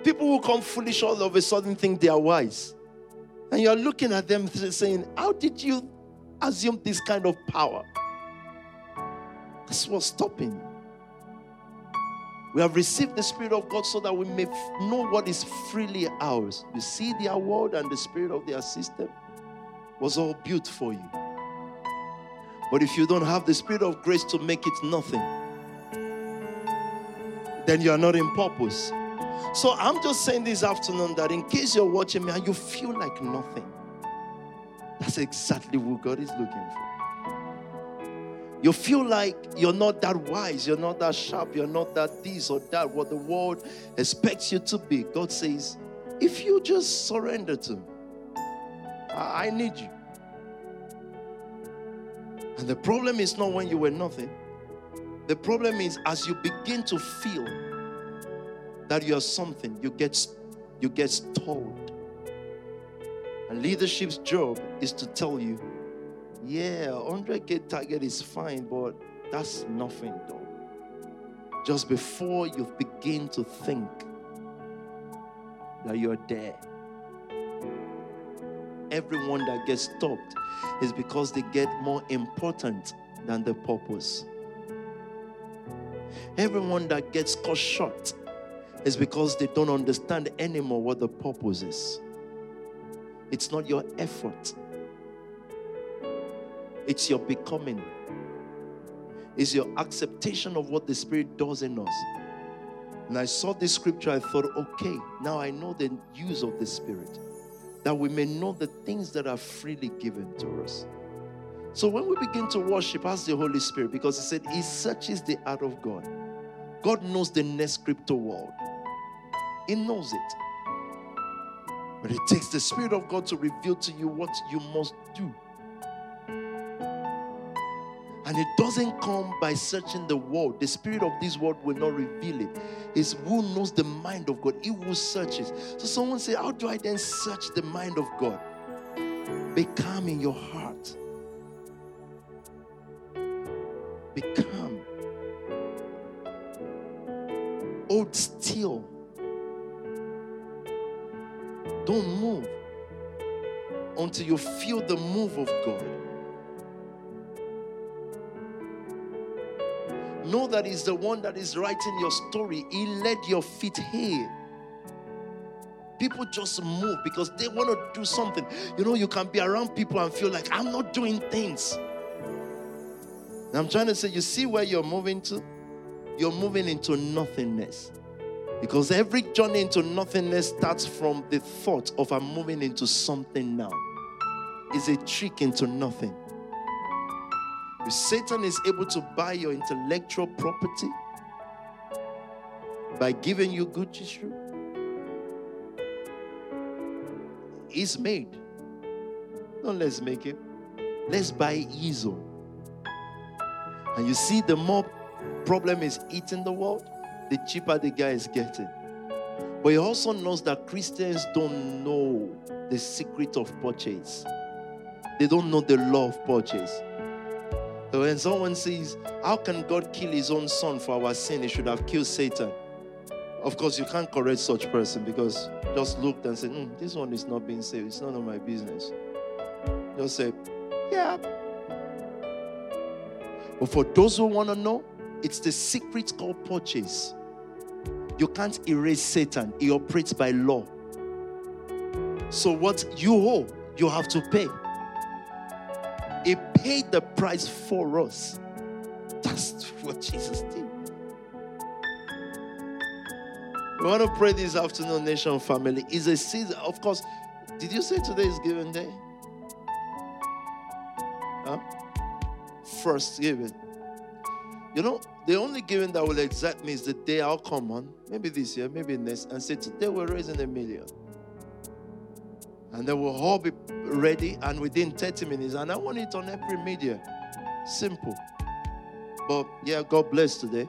People who come foolish all of a sudden think they are wise. And you're looking at them saying, How did you assume this kind of power? That's what's stopping. We have received the Spirit of God so that we may know what is freely ours. You see, their world and the spirit of their system was all built for you. But if you don't have the Spirit of grace to make it nothing, then you are not in purpose. So I'm just saying this afternoon that in case you're watching me and you feel like nothing, that's exactly what God is looking for. You feel like you're not that wise, you're not that sharp, you're not that this or that, what the world expects you to be. God says, if you just surrender to me, I I need you. And the problem is not when you were nothing. The problem is as you begin to feel that you are something, you get you get stalled. And leadership's job is to tell you, yeah, 100k target is fine, but that's nothing though. Just before you begin to think that you're there. Everyone that gets stopped is because they get more important than the purpose. Everyone that gets cut short is because they don't understand anymore what the purpose is. It's not your effort, it's your becoming, it's your acceptation of what the Spirit does in us. And I saw this scripture, I thought, okay, now I know the use of the Spirit, that we may know the things that are freely given to us. So when we begin to worship, ask the Holy Spirit, because He said He searches the heart of God. God knows the next crypto world, He knows it. But it takes the Spirit of God to reveal to you what you must do. And it doesn't come by searching the world. The spirit of this world will not reveal it. It's who knows the mind of God, he who searches. So someone say, How do I then search the mind of God? Be calm in your heart. Be calm. Hold still. Don't move until you feel the move of God. Know that He's the one that is writing your story. He led your feet here. People just move because they want to do something. You know, you can be around people and feel like, I'm not doing things. And I'm trying to say, you see where you're moving to? You're moving into nothingness. Because every journey into nothingness starts from the thought of I'm moving into something now. It's a trick into nothing. If Satan is able to buy your intellectual property by giving you good tissue, he's made. No, let's make it. Let's buy easel. And you see, the more problem is eating the world, the cheaper the guy is getting. But he also knows that Christians don't know the secret of purchase. They don't know the law of purchase. So when someone says, How can God kill his own son for our sin? He should have killed Satan. Of course, you can't correct such person because just looked and said, mm, This one is not being saved. It's none of my business. Just say, Yeah. But for those who want to know, it's the secret called purchase. You can't erase Satan, he operates by law. So, what you owe, you have to pay. He paid the price for us. That's what Jesus did. We want to pray this afternoon, nation family. Is a season, of course. Did you say today is giving day? Huh? First giving. You know, the only giving that will exact me is the day I'll come on, maybe this year, maybe next, and say, Today we're raising a million and they will all be ready and within 30 minutes. And I want it on every media. Simple. But yeah, God bless today.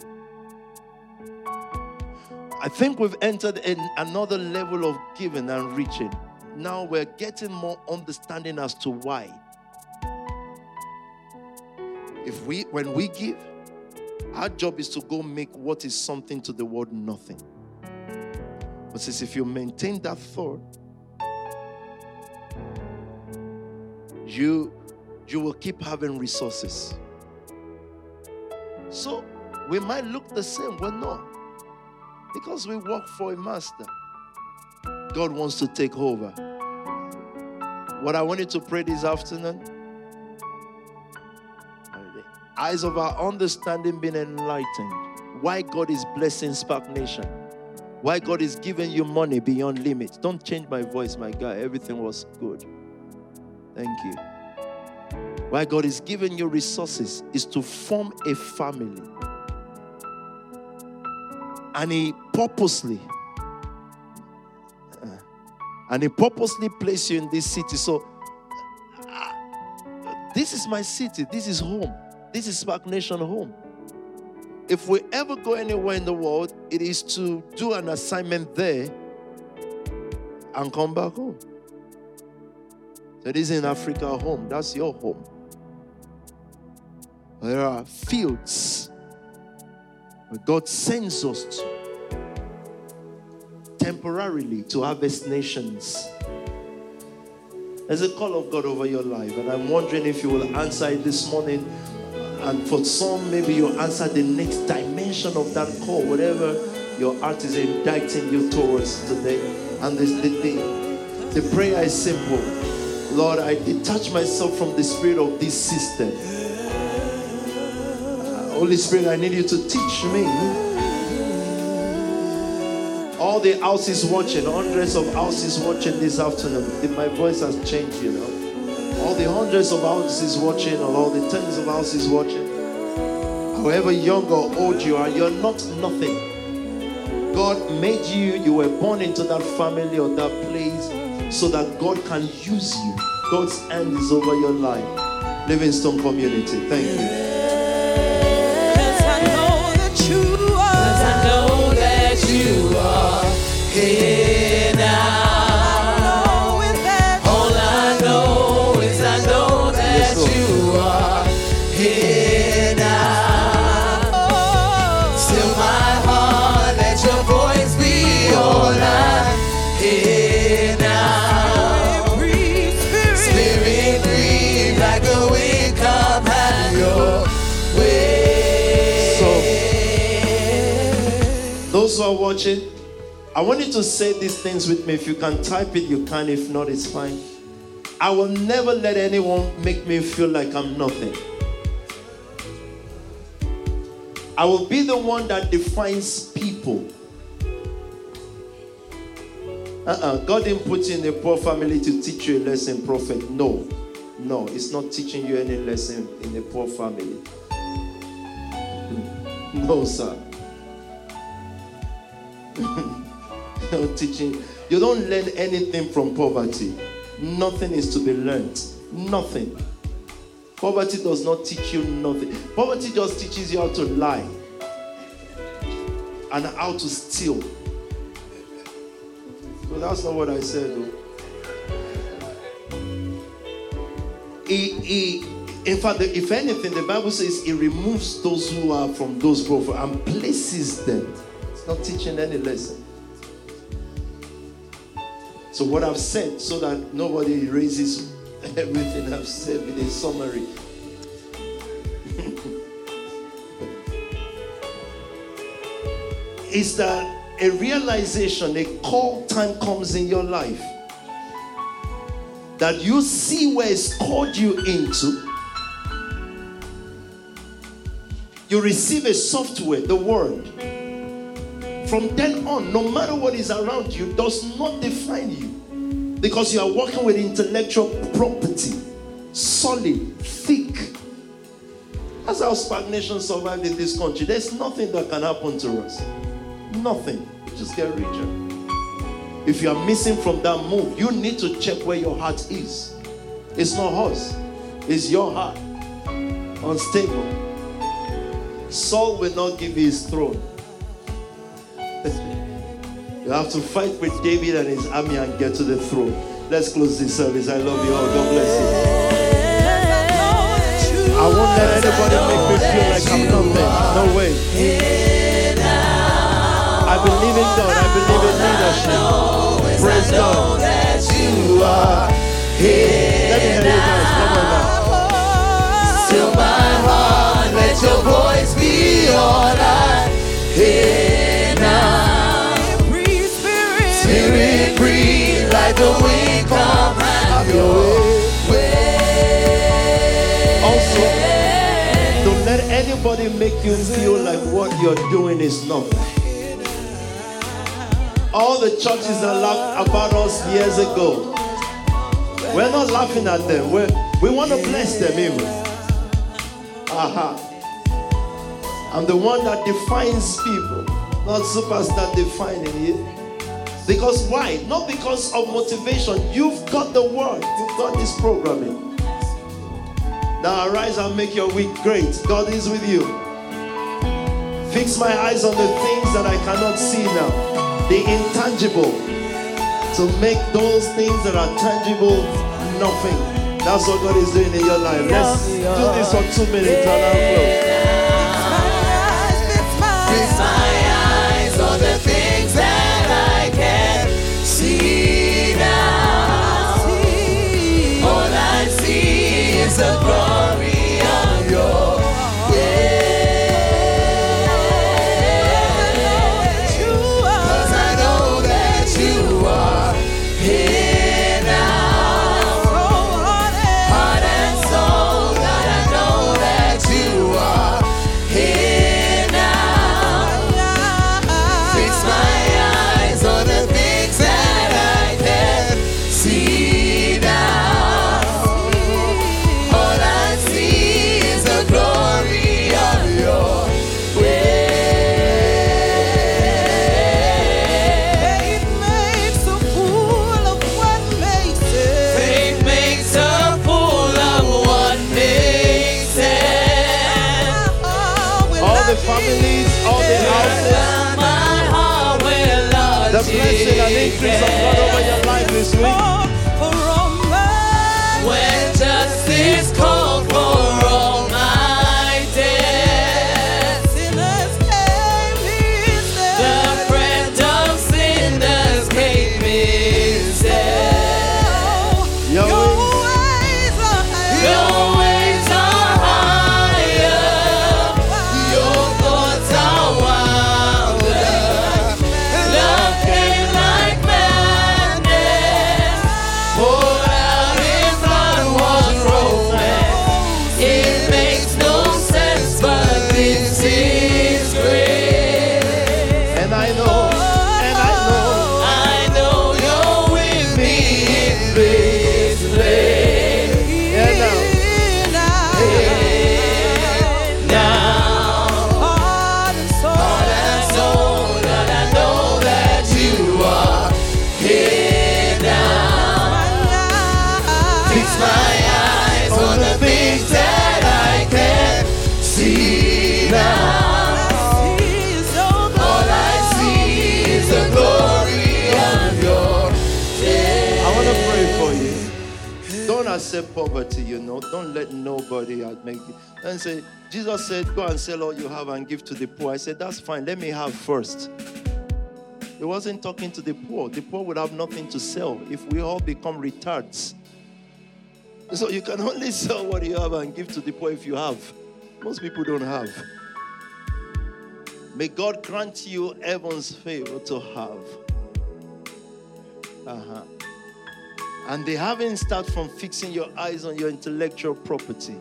I think we've entered in another level of giving and reaching. Now we're getting more understanding as to why. If we when we give, our job is to go make what is something to the world nothing. But since if you maintain that thought, you you will keep having resources. So we might look the same, we're not. Because we work for a master. God wants to take over. What I wanted to pray this afternoon eyes of our understanding being enlightened. Why God is blessing Spark Nation. Why God is giving you money beyond limits. Don't change my voice, my guy. Everything was good. Thank you. Why God is giving you resources is to form a family. And He purposely, uh, and He purposely placed you in this city. So, uh, this is my city. This is home. This is Spark Nation home. If we ever go anywhere in the world, it is to do an assignment there and come back home. That is in Africa home. That's your home. There are fields where God sends us to temporarily to harvest nations. There's a call of God over your life, and I'm wondering if you will answer it this morning. And for some, maybe you'll answer the next dimension of that call, whatever your heart is indicting you towards today. And this, the, the, the prayer is simple Lord, I detach myself from the spirit of this system. Uh, Holy Spirit, I need you to teach me. All the houses watching, hundreds of houses watching this afternoon. My voice has changed, you know. All the hundreds of houses watching, or all the tens of houses watching. However young or old you are, you're not nothing. God made you, you were born into that family or that place so that God can use you. God's hand is over your life. Livingstone Community. Thank you. Yes, I know that you are. Those who are watching, I want you to say these things with me. If you can type it, you can. If not, it's fine. I will never let anyone make me feel like I'm nothing. I will be the one that defines people. Uh-uh. God didn't put you in a poor family to teach you a lesson, prophet. No. No, it's not teaching you any lesson in a poor family. No, sir. no teaching. You don't learn anything from poverty. Nothing is to be learned. Nothing. Poverty does not teach you nothing. Poverty just teaches you how to lie and how to steal. So that's not what I said. He, he, in fact, if anything, the Bible says he removes those who are from those prophets and places them. Not teaching any lesson. So, what I've said, so that nobody erases everything I've said with a summary. is that a realization, a call time comes in your life that you see where it's called you into. You receive a software, the word. From then on, no matter what is around you, does not define you. Because you are working with intellectual property, solid, thick. That's how stagnation survived in this country. There's nothing that can happen to us. Nothing. Just get richer. If you are missing from that move, you need to check where your heart is. It's not us, it's your heart. Unstable. Saul will not give his throne. You have to fight with David and his army and get to the throne. Let's close this service. I love you all. God bless you. I won't let anybody make me feel like I'm nothing. No way. I believe in God. I believe in leadership. Praise God. that you are Let me hear you anybody make you feel like what you're doing is not. All the churches that laughed about us years ago, we're not laughing at them. We're, we want to bless them even. Aha. I'm the one that defines people, not superstar defining you. Because why? Not because of motivation. You've got the word, you've got this programming. Now arise and make your week great. God is with you. Fix my eyes on the things that I cannot see now, the intangible, to make those things that are tangible nothing. That's what God is doing in your life. Let's do this for two minutes and I'll close. You. Poverty, you know. Don't let nobody make it. And say, Jesus said, Go and sell all you have and give to the poor. I said, That's fine. Let me have first. He wasn't talking to the poor. The poor would have nothing to sell if we all become retards. So you can only sell what you have and give to the poor if you have. Most people don't have. May God grant you heaven's favor to have. Uh-huh. And they haven't started from fixing your eyes on your intellectual property.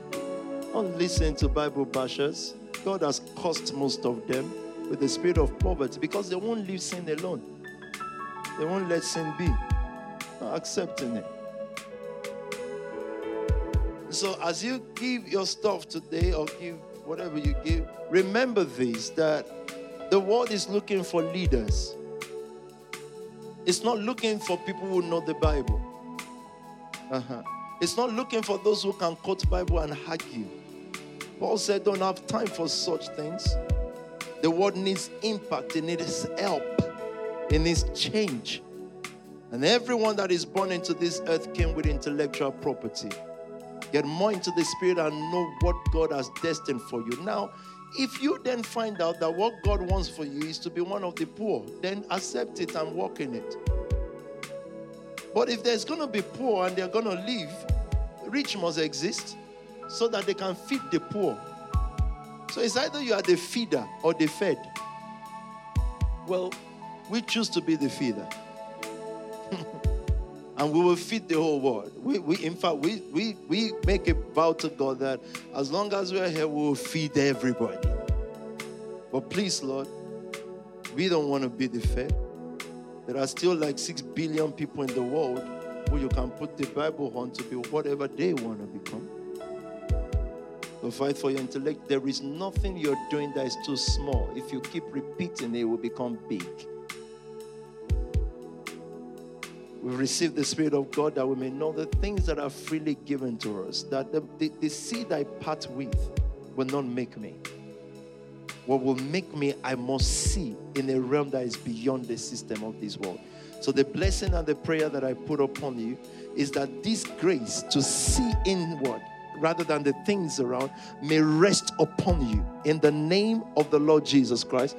Don't listen to Bible bashers. God has cursed most of them with the spirit of poverty because they won't leave sin alone. They won't let sin be. Not accepting it. So as you give your stuff today or give whatever you give, remember this that the world is looking for leaders. It's not looking for people who know the Bible. Uh-huh. It's not looking for those who can quote Bible and argue. Paul said, "Don't have time for such things." The world needs impact. It needs help. It needs change. And everyone that is born into this earth came with intellectual property. Get more into the spirit and know what God has destined for you. Now, if you then find out that what God wants for you is to be one of the poor, then accept it and walk in it. But if there's going to be poor and they're going to live, rich must exist so that they can feed the poor. So it's either you are the feeder or the fed. Well, we choose to be the feeder. and we will feed the whole world. We, we in fact, we, we, we make a vow to God that as long as we're here, we will feed everybody. But please, Lord, we don't want to be the fed. There are still like 6 billion people in the world who you can put the Bible on to be whatever they want to become. So fight for your intellect. There is nothing you're doing that is too small. If you keep repeating it, will become big. We receive the Spirit of God that we may know the things that are freely given to us, that the, the, the seed I part with will not make me. What will make me, I must see in a realm that is beyond the system of this world. So, the blessing and the prayer that I put upon you is that this grace to see inward rather than the things around may rest upon you in the name of the Lord Jesus Christ.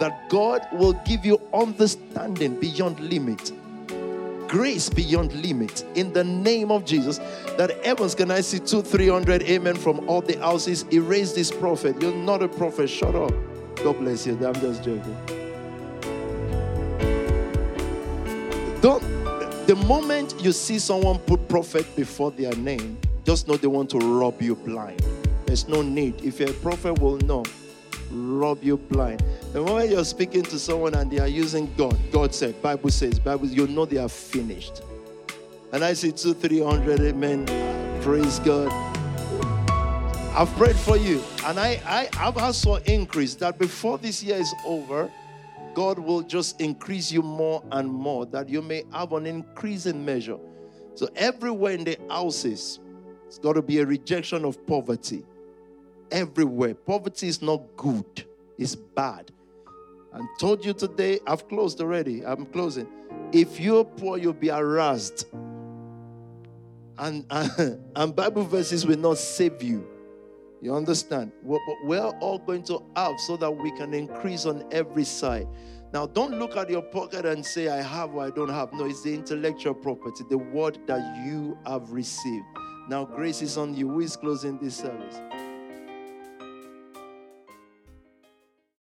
That God will give you understanding beyond limit grace beyond limit in the name of Jesus. That heavens can I see two, three hundred amen from all the houses. Erase this prophet. You're not a prophet. Shut up. God bless you. I'm just joking. Don't the moment you see someone put prophet before their name, just know they want to rob you blind. There's no need. If you're a prophet, will know. Rob you blind. The moment you're speaking to someone and they are using God, God said, Bible says, Bible, you know they are finished. And I see two, three hundred amen. Praise God. I've prayed for you, and I, I I've asked for increase that before this year is over, God will just increase you more and more, that you may have an increasing measure. So everywhere in the houses, it's got to be a rejection of poverty everywhere. Poverty is not good. it's bad. I told you today, I've closed already. I'm closing. If you're poor, you'll be harassed. And, and Bible verses will not save you. You understand? But we're all going to have so that we can increase on every side. Now, don't look at your pocket and say, I have or I don't have. No, it's the intellectual property, the word that you have received. Now, grace is on you. Who is closing this service?